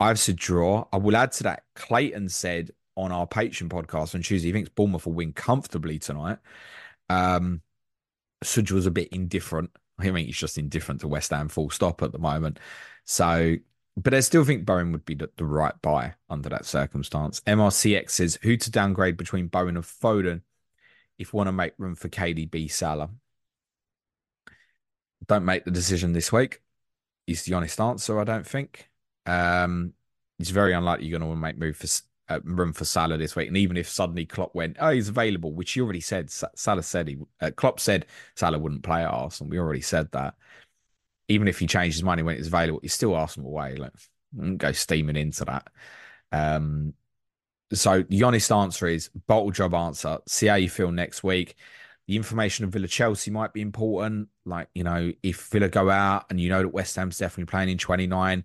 I've said draw. I will add to that. Clayton said on our Patreon podcast on Tuesday he thinks Bournemouth will win comfortably tonight. Um, Suj was a bit indifferent. I mean, he's just indifferent to West Ham full stop at the moment. So, but I still think Bowen would be the, the right buy under that circumstance. MRCX says who to downgrade between Bowen and Foden if want to make room for KDB Salah. Don't make the decision this week. Is the honest answer. I don't think. Um, it's very unlikely you're going to make move for uh, room for Salah this week. And even if suddenly Klopp went, oh, he's available, which he already said. Salah said he, uh, Klopp said Salah wouldn't play at Arsenal. We already said that. Even if he changed his money when it's available, he's still Arsenal away. Like, go steaming into that. Um, so the honest answer is bottle job answer. See how you feel next week. The information of Villa Chelsea might be important. Like, you know, if Villa go out and you know that West Ham's definitely playing in 29,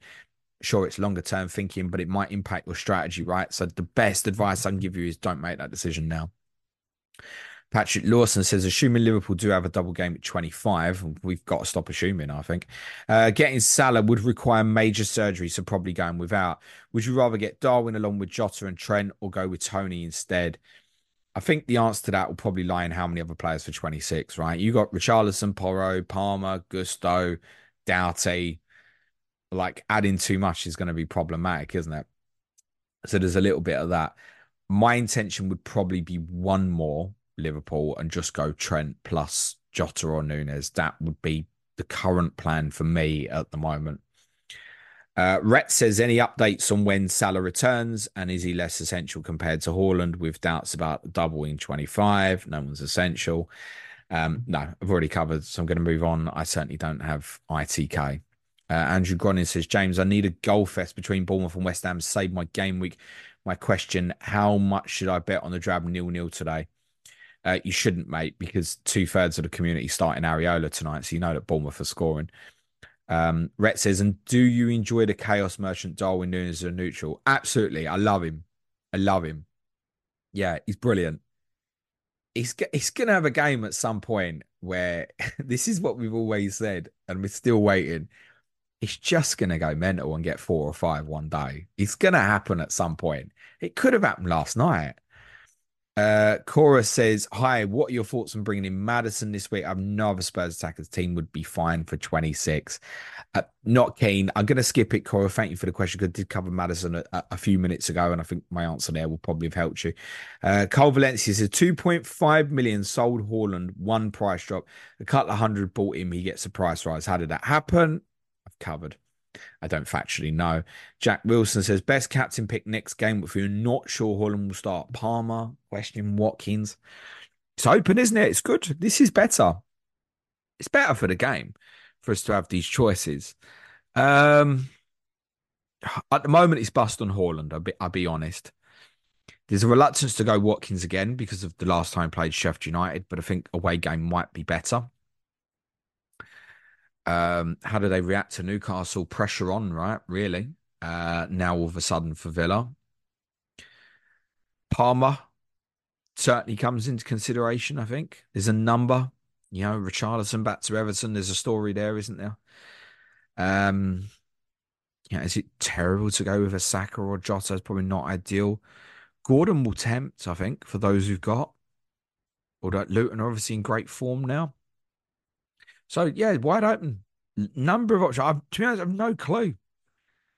sure it's longer term thinking, but it might impact your strategy, right? So the best advice I can give you is don't make that decision now. Patrick Lawson says, assuming Liverpool do have a double game at 25, we've got to stop assuming, I think. Uh, getting Salah would require major surgery, so probably going without. Would you rather get Darwin along with Jota and Trent or go with Toney instead? I think the answer to that will probably lie in how many other players for 26, right? You got Richarlison, Porro, Palmer, Gusto, Doughty. Like adding too much is going to be problematic, isn't it? So there's a little bit of that. My intention would probably be one more Liverpool and just go Trent plus Jota or Nunez. That would be the current plan for me at the moment. Uh, Rhett says any updates on when Salah returns and is he less essential compared to Haaland with doubts about doubling 25? No one's essential. Um, no, I've already covered, so I'm going to move on. I certainly don't have ITK. Uh, Andrew Gronin says, James, I need a goal fest between Bournemouth and West Ham to save my game week. My question, how much should I bet on the drab nil-nil today? Uh, you shouldn't, mate, because two thirds of the community start in Areola tonight, so you know that Bournemouth are scoring. Um, Rhett says, and do you enjoy the chaos merchant Darwin Nunez as a neutral? Absolutely. I love him. I love him. Yeah, he's brilliant. He's, he's going to have a game at some point where this is what we've always said, and we're still waiting. He's just going to go mental and get four or five one day. It's going to happen at some point. It could have happened last night. Uh, Cora says, Hi, what are your thoughts on bringing in Maddison this week? I have no other Spurs attackers team would be fine for 26. Uh, not keen. I'm going to skip it, Cora. Thank you for the question because I did cover Maddison a, a, few minutes ago, and I think my answer there will probably have helped you. Uh, Cole Valencia says, 2.5 million sold Haaland, one price drop. A couple of hundred bought him. He gets a price rise. How did that happen? I've covered. I don't factually know. Jack Wilson says best captain pick next game, if you're not sure Haaland will start, Palmer, question Watkins. It's open, isn't it? It's good. This is better. It's better for the game for us to have these choices. Um, at the moment, it's bust on Haaland. I'll be, I'll be honest. There's a reluctance to go Watkins again because of the last time played Sheffield United, but I think away game might be better. Um, how do they react to Newcastle? Pressure on, right? Really? Uh, now all of a sudden for Villa. Palmer certainly comes into consideration, I think. There's a number, you know, Richarlison back to Everton. There's a story there, isn't there? Um, yeah, is it terrible to go with a Saka or Jota? It's probably not ideal. Gordon will tempt, I think, for those who've got. Although Luton are obviously in great form now. So yeah, wide open. Number of options. I've, to be honest, I've no clue.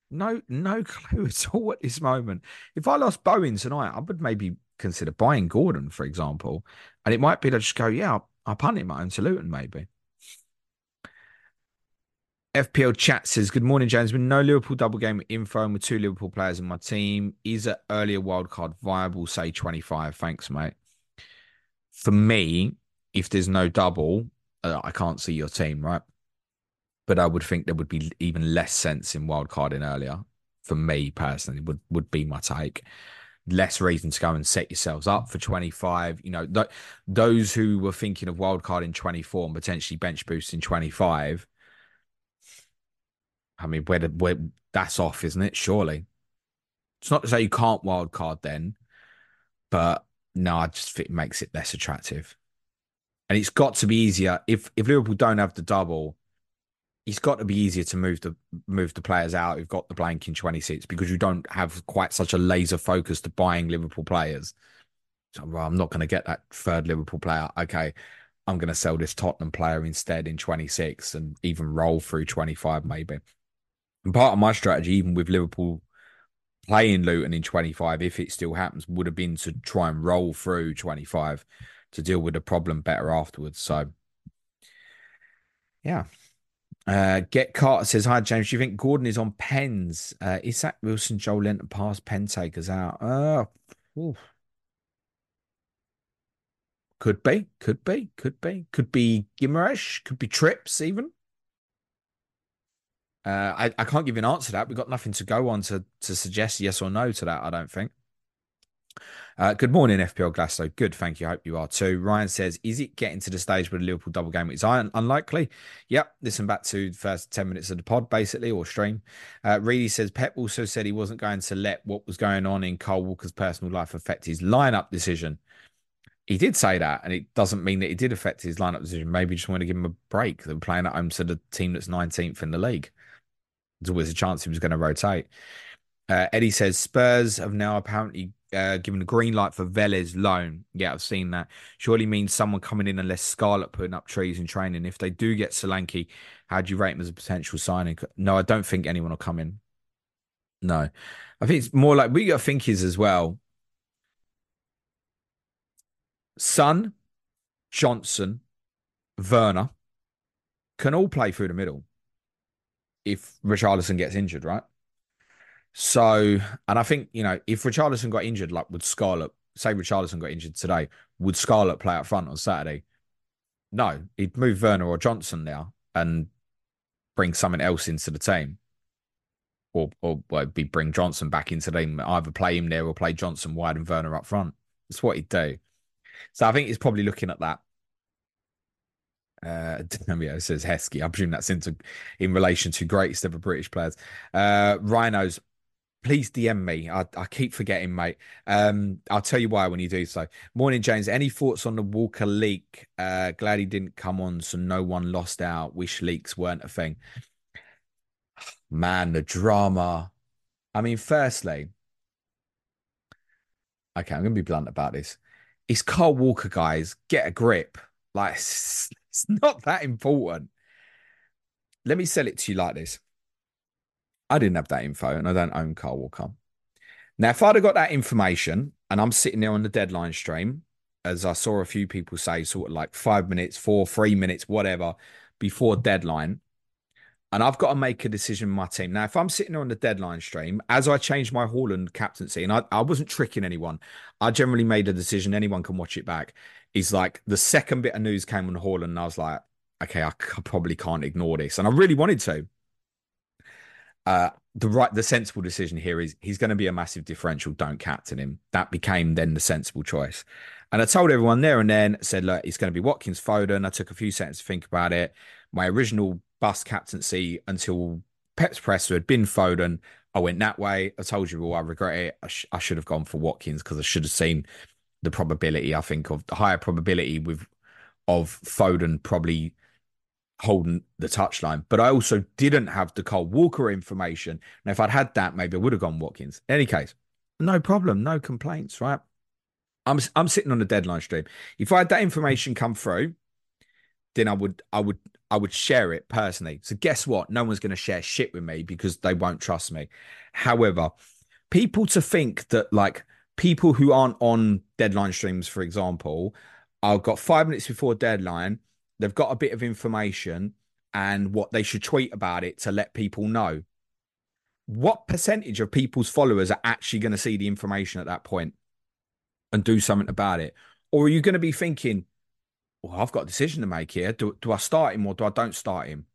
No, no clue at all at this moment. If I lost Bowen tonight, I would maybe consider buying Gordon, for example. And it might be to just go, yeah, I'll, I'll punt him at home Luton, maybe. FPL chat says, Good morning, James. With no Liverpool double game info and with two Liverpool players in my team, is an earlier wildcard viable? Say 25. Thanks, mate. For me, if there's no double, uh, I can't see your team, right? But I would think there would be even less sense in wildcarding earlier. For me personally, would would be my take. Less reason to go and set yourselves up for 25. You know, th- those who were thinking of wildcard in 24 and potentially bench boost in 25. I mean, where, where that's off, isn't it? Surely. It's not to say you can't wildcard then, but no, I just think it makes it less attractive and it's got to be easier if if Liverpool don't have the double. it's got to be easier to move the move the players out who've got the blank in 26 because you don't have quite such a laser focus to buying Liverpool players. So well, I'm not going to get that third Liverpool player. Okay, I'm going to sell this Tottenham player instead in 26 and even roll through 25 maybe. And part of my strategy, even with Liverpool playing Luton in 25, if it still happens, would have been to try and roll through 25 to deal with the problem better afterwards. So, yeah. Uh, Get Carter says, Hi, James. Do you think Gordon is on pens? Uh, is that Wilson Joelinton pass pen takers out? Uh, could be, could be, could be, could be Guimaraes, could be Trips even. Uh, I, I can't give you an answer to that. We've got nothing to go on to to suggest yes or no to that. I don't think. Uh, good morning, FPL Glasso. Good, thank you. I hope you are too. Ryan says, "Is it getting to the stage where the Liverpool double game is un- unlikely?" Yep. Listen back to the first ten minutes of the pod, basically, or stream. Uh, Reedy says Pep also said he wasn't going to let what was going on in Kyle Walker's personal life affect his lineup decision. He did say that, and it doesn't mean that it did affect his lineup decision. Maybe just want to give him a break. They're playing at home to the team that's 19th in the league there's always a chance he was going to rotate. Uh, Eddie says Spurs have now apparently uh, given a green light for Véliz loan. Yeah, I've seen that. Surely means someone coming in unless Scarlett putting up trees in training. If they do get Solanke, how do you rate him as a potential signing? No, I don't think anyone will come in. No, I think it's more like we got to think is as well. Son, Johnson, Werner can all play through the middle if Richarlison gets injured, right? So, and I think, you know, if Richarlison got injured, like would Scarlett, say Richarlison got injured today, would Scarlett play up front on Saturday? No, he'd move Werner or Johnson now and bring someone else into the team. Or, or well, be bring Johnson back into the team, either play him there or play Johnson wide and Werner up front. That's what he'd do. So I think he's probably looking at that. Uh, yeah, says Heskey. I presume that's into in relation to greatest ever British players. Uh, Rhinos, please DM me. I, I keep forgetting, mate. Um, I'll tell you why when you do so. Morning, James. Any thoughts on the Walker leak? Uh, glad he didn't come on, so no one lost out. Wish leaks weren't a thing. Man, the drama. I mean, firstly, okay, I'm going to be blunt about this. It's Kyle Walker, guys. Get a grip. Like, it's not that important. Let me sell it to you like this. I didn't have that info and I don't own Kyle Walker. Now, if I'd have got that information and I'm sitting there on the deadline stream, as I saw a few people say, sort of like five minutes, four, three minutes, whatever, before deadline, and I've got to make a decision my team. Now, if I'm sitting on the deadline stream, as I changed my Haaland captaincy, and I, I wasn't tricking anyone, I generally made a decision, anyone can watch it back. Is like the second bit of news came on Haaland, and I was like, okay, I probably can't ignore this. And I really wanted to. Uh, the right, the sensible decision here is he's going to be a massive differential. Don't captain him. That became then the sensible choice. And I told everyone there and then, said, look, it's going to be Watkins Foden. I took a few seconds to think about it. My original bus captaincy until Pep's Presser had been Foden. I went that way. I told you all, I regret it. I, sh- I should have gone for Watkins because I should have seen the probability. I think of the higher probability with of Foden probably holding the touchline. But I also didn't have the Kyle Walker information. And if I'd had that, maybe I would have gone Watkins. In any case, no problem, no complaints, right? I'm I'm sitting on the deadline stream. If I had that information come through, then I would I would I would share it personally. So guess what? No one's going to share shit with me because they won't trust me. However, people to think that like people who aren't on deadline streams, for example, I've got five minutes before deadline, they've got a bit of information and what they should tweet about it to let people know. What percentage of people's followers are actually going to see the information at that point and do something about it? Or are you going to be thinking, well, I've got a decision to make here. Do, do I start him or do I don't start him?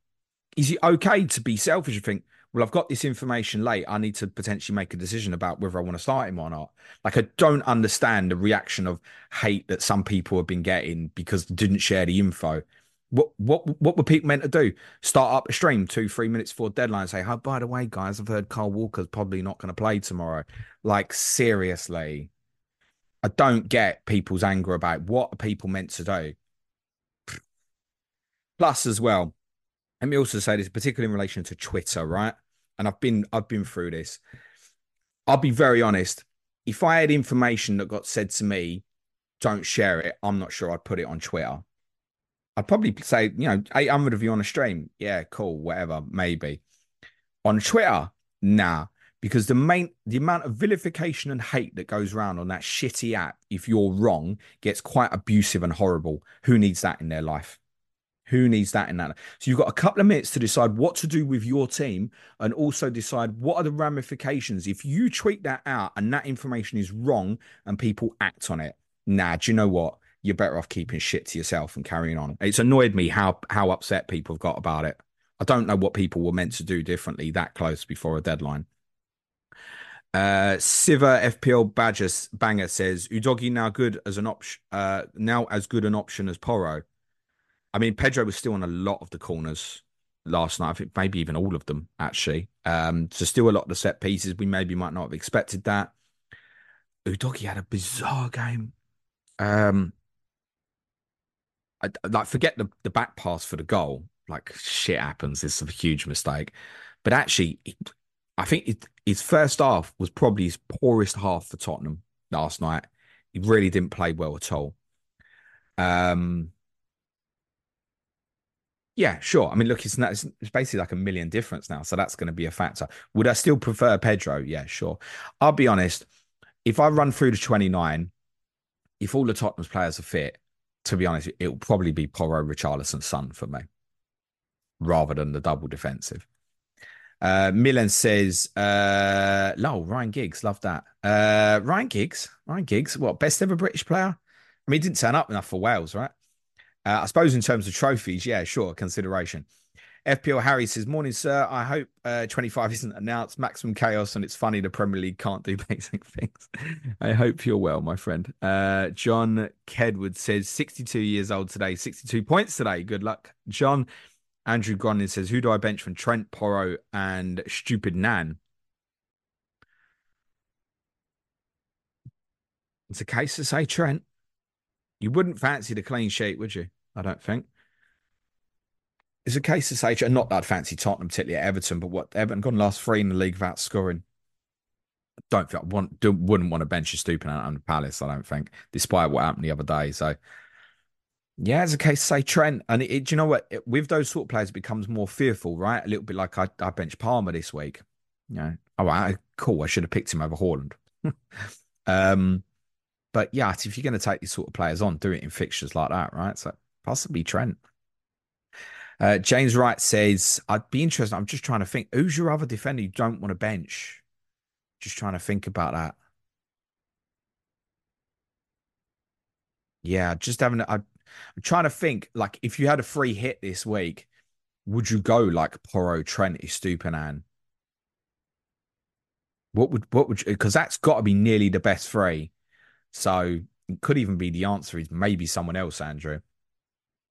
Is it okay to be selfish and think, well, I've got this information late. I need to potentially make a decision about whether I want to start him or not. Like, I don't understand the reaction of hate that some people have been getting because they didn't share the info. What what what were people meant to do? Start up a stream two, three minutes before deadline say, Oh, by the way, guys, I've heard Kyle Walker's probably not going to play tomorrow. Like, seriously. I don't get people's anger about what are people meant to do. Plus, as well, let me also say this, particularly in relation to Twitter, right? And I've been I've been through this. I'll be very honest. If I had information that got said to me, don't share it. I'm not sure I'd put it on Twitter. I'd probably say, you know, 800 of you on a stream. Yeah, cool, whatever, maybe. On Twitter, nah, because the main the amount of vilification and hate that goes around on that shitty app, if you're wrong, gets quite abusive and horrible. Who needs that in their life? Who needs that in that? So you've got a couple of minutes to decide what to do with your team and also decide what are the ramifications. If you tweet that out and that information is wrong and people act on it, nah, do you know what? You're better off keeping shit to yourself and carrying on. It's annoyed me how how upset people have got about it. I don't know what people were meant to do differently that close before a deadline. Uh, Siva FPL Badger Banger says Udogie now good as an option, uh, now as good an option as Porro. I mean, Porro was still on a lot of the corners last night. I think maybe even all of them actually. Um, so still a lot of the set pieces. We maybe might not have expected that. Udogie had a bizarre game. Um, I, like forget the the back pass for the goal. Like shit happens. It's a huge mistake. But actually, I think it, his first half was probably his poorest half for Tottenham last night. He really didn't play well at all. Um, yeah, sure. I mean, look, it's, not, it's basically like a million difference now, so that's going to be a factor. Would I still prefer Porro? Yeah, sure. I'll be honest. If I run through to twenty nine, if all the Tottenham's players are fit, to be honest, it will probably be Porro, Richarlison, Son for me, rather than the double defensive. Uh, Milan says, uh, lol, Ryan Giggs, love that. Uh, Ryan Giggs, Ryan Giggs, what, best ever British player? I mean, he didn't turn up enough for Wales, right? Uh, I suppose in terms of trophies, yeah, sure, consideration. FPL Harry says, Morning, sir. I hope uh, 25 isn't announced. Maximum chaos, and it's funny the Premier League can't do basic things. I hope you're well, my friend. Uh, John Kedwood says, 62 years old today, 62 points today. Good luck, John. Andrew Grondin says, Who do I bench from Trent, Porro, and Estupiñán? It's a case to say Trent. You wouldn't fancy the clean sheet, would you? I don't think. It's a case to say, not that I'd fancy Tottenham, particularly at Everton, but what Everton gone last three in the league without scoring. I don't think I want, do, wouldn't want to bench a stupid out on Palace. I don't think, despite what happened the other day. So, yeah, it's a case to say Trent, and it, it, do you know what? It, with those sort of players, it becomes more fearful, right? A little bit like I, I bench Palmer this week. You know, oh, right, cool. I should have picked him over Haaland. um, but yeah, if you're going to take these sort of players on, do it in fixtures like that, right? So possibly Trent. Uh, James Wright says, I'd be interested. I'm just trying to think who's your other defender you don't want to bench? Just trying to think about that. Yeah, just having, I, I'm trying to think like if you had a free hit this week, would you go like Porro, Trent, Estupiñán? What would, what would, because that's got to be nearly the best three. So it could even be the answer is maybe someone else, Andrew.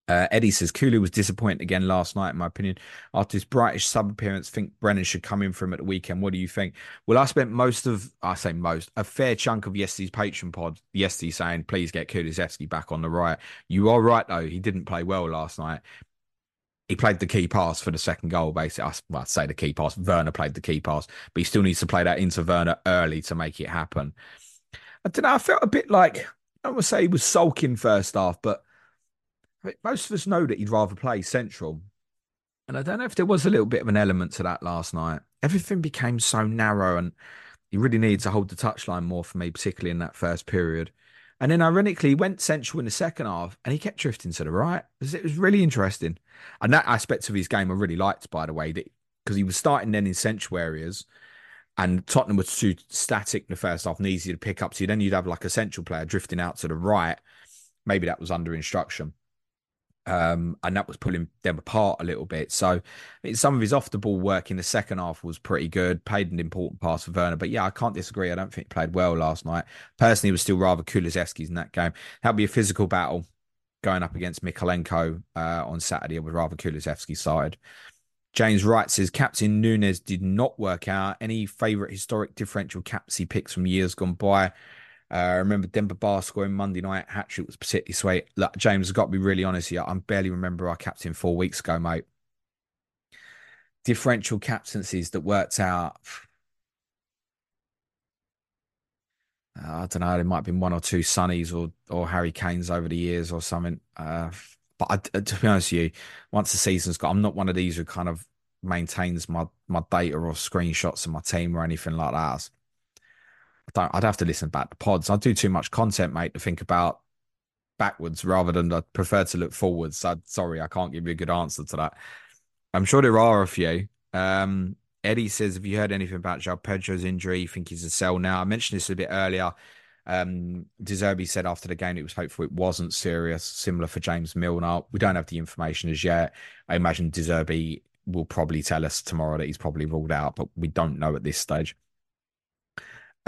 Uh, Eddie says Kulu was disappointed again last night, in my opinion. After his brightish sub appearance, think Brennan should come in for him at the weekend. What do you think? Well, I spent most of, I say most, a fair chunk of yesterday's Patreon pod yesterday saying, please get Kulusevski back on the right. You are right, though. He didn't play well last night. He played the key pass for the second goal, basically. Well, I'd say the key pass. Werner played the key pass, but he still needs to play that into Werner early to make it happen. I don't know. I felt a bit like, I would say he was sulking first half, but most of us know that he'd rather play central. And I don't know if there was a little bit of an element to that last night. Everything became so narrow and he really needed to hold the touchline more for me, particularly in that first period. And then ironically, he went central in the second half and he kept drifting to the right. It was really interesting. And that aspect of his game I really liked, by the way, because he was starting then in central areas and Tottenham was too static in the first half and easy to pick up. So then you'd have like a central player drifting out to the right. Maybe that was under instruction. Um, and that was pulling them apart a little bit. So some of his off the ball work in the second half was pretty good. Paid an important pass for Werner, but yeah, I can't disagree. I don't think he played well last night. Personally, was still rather Kulusevski's in that game. That'll be a physical battle going up against Mykolenko uh, on Saturday with rather Kulusevski's side. James Wright says Captain Nunez did not work out. Any favourite historic differential caps he picks from years gone by? Uh, I remember Demba Ba scoring Monday night hat trick was particularly sweet. Look, James, I've got to be really honest here. I barely remember our captain four weeks ago, mate. differential captaincies that worked out. I don't know. There might have been one or two Sunnies or or Harry Kanes over the years or something. Uh, but I, to be honest with you, once the season's got, I'm not one of these who kind of maintains my my data or screenshots of my team or anything like that. Don't. I'd have to listen back to pods. I do too much content, mate, to think about backwards rather than I prefer to look forwards. So sorry, I can't give you a good answer to that. I'm sure there are a few. Um, Eddie says, Have you heard anything about João Pedro's injury? You think he's a sell now? I mentioned this a bit earlier. Um, De Zerbi said after the game it was hopeful it wasn't serious, similar for James Milner. We don't have the information as yet. I imagine De Zerbi will probably tell us tomorrow that he's probably ruled out, but we don't know at this stage.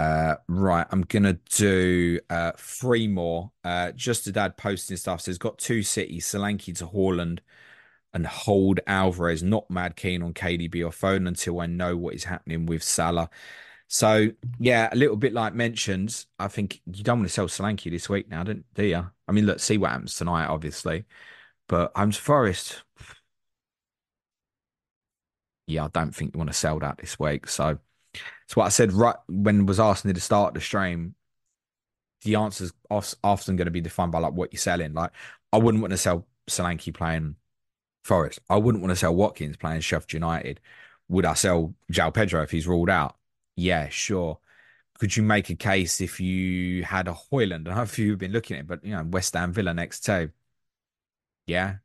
Uh, right, I'm gonna do uh, three more. Uh, just a dad posting stuff says got two cities, Solanke to Haaland and hold Alvarez. Not mad keen on KDB or Foden until I know what is happening with Salah. So yeah, a little bit like mentioned. I think you don't want to sell Solanke this week now, don't do you? I mean, let's see what happens tonight, obviously. But I'm Forest. Yeah, I don't think you want to sell that this week. So it's what I said right when was asking you to start the stream. The answer is often going to be defined by like what you're selling. Like I wouldn't want to sell Solanke playing Forest. I wouldn't want to sell Watkins playing Sheffield United. Would I sell João Pedro if he's ruled out? Yeah, sure. Could you make a case if you had a Hojlund? I know if you've been looking at it, but you know, West Ham Villa next too. Yeah,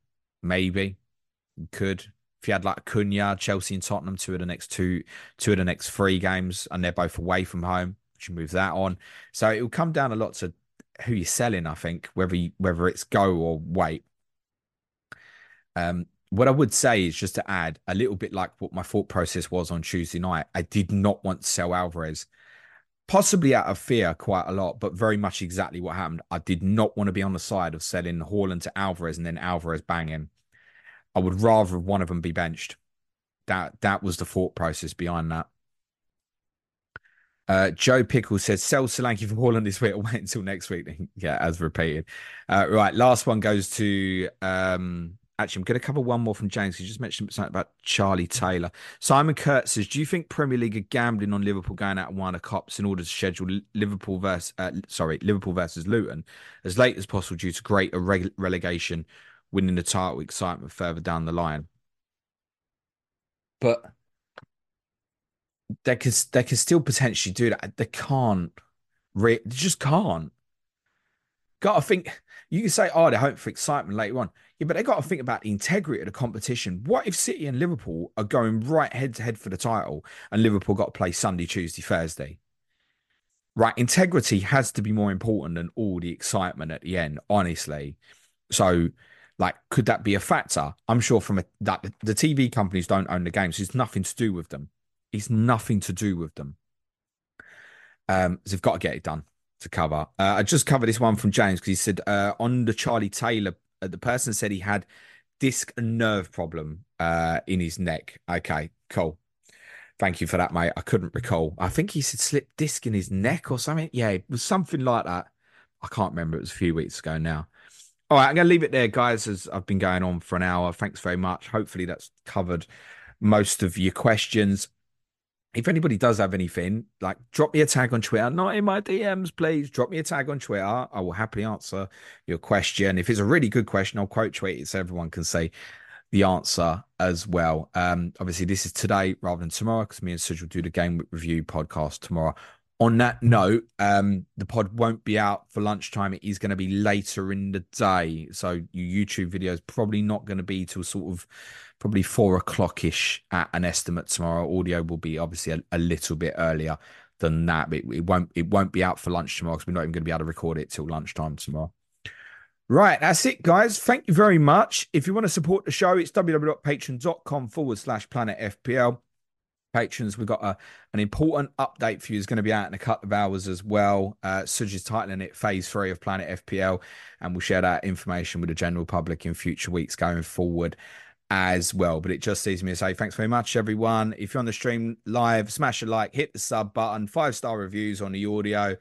maybe. could. If you had like Cunha, Chelsea and Tottenham, two of the next two, two of the next three games, and they're both away from home, you move that on. So it will come down a lot to who you're selling, I think, whether you, whether it's go or wait. Um, what I would say is just to add a little bit like what my thought process was on Tuesday night. I did not want to sell Alvarez, possibly out of fear, quite a lot, but very much exactly what happened. I did not want to be on the side of selling Haaland to Alvarez and then Alvarez banging. I would rather one of them be benched. That that was the thought process behind that. Uh, Joe Pickle says, sell Solanke for Haaland this week or wait until next week. yeah, as repeated. Uh, right, last one goes to um, actually, I'm going to cover one more from James. You just mentioned something about Charlie Taylor. Simon Kurt says, "Do you think Premier League are gambling on Liverpool going out and winning cops in order to schedule Liverpool versus uh, sorry Liverpool versus Luton as late as possible due to greater rele- relegation, winning the title excitement further down the line?" But they can they can still potentially do that. They can't. Re- they just can't. Got to think. You can say, "Oh, they hope for excitement later on." Yeah, but they got to think about the integrity of the competition. What if City and Liverpool are going right head to head for the title and Liverpool got to play Sunday, Tuesday, Thursday? Right, integrity has to be more important than all the excitement at the end, honestly. So, like, could that be a factor? I'm sure from a, that the TV companies don't own the games. It's nothing to do with them. It's nothing to do with them. Um, so they've got to get it done to cover. Uh, I just covered this one from James because he said uh, on the Charlie Taylor uh, the person said he had disc and nerve problem uh, in his neck. Okay, cool. Thank you for that, mate. I couldn't recall. I think he said slip disc in his neck or something. Yeah, it was something like that. I can't remember. It was a few weeks ago now. All right, I'm going to leave it there, guys, as I've been going on for an hour. Thanks very much. Hopefully, that's covered most of your questions if anybody does have anything, like drop me a tag on Twitter, not in my DMs, please. Drop me a tag on Twitter. I will happily answer your question. If it's a really good question, I'll quote tweet it so everyone can see the answer as well. Um, obviously, this is today rather than tomorrow because me and Suj will do the game review podcast tomorrow. On that note, um, the pod won't be out for lunchtime. It is going to be later in the day. So your YouTube video is probably not going to be till sort of probably four o'clock ish at an estimate tomorrow. Audio will be obviously a, a little bit earlier than that. It, it, won't it won't be out for lunch tomorrow because we're not even going to be able to record it till lunchtime tomorrow. Right, that's it, guys. Thank you very much. If you want to support the show, it's www.patreon.com forward slash planet FPL. Patrons, we've got a, an important update for you. It's going to be out in a couple of hours as well. Uh, Suj is titling it Phase 3 of Planet FPL, and we'll share that information with the general public in future weeks going forward as well. But it just leaves me to say thanks very much, everyone. If you're on the stream live, smash a like, hit the sub button, five star reviews on the audio.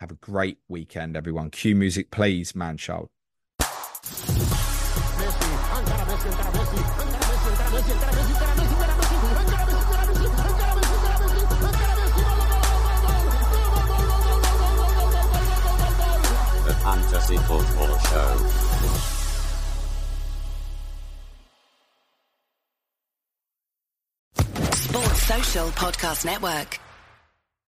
Have a great weekend, everyone. Cue music, please, man child. The Fantasy Football Show. Sports Social Podcast Network.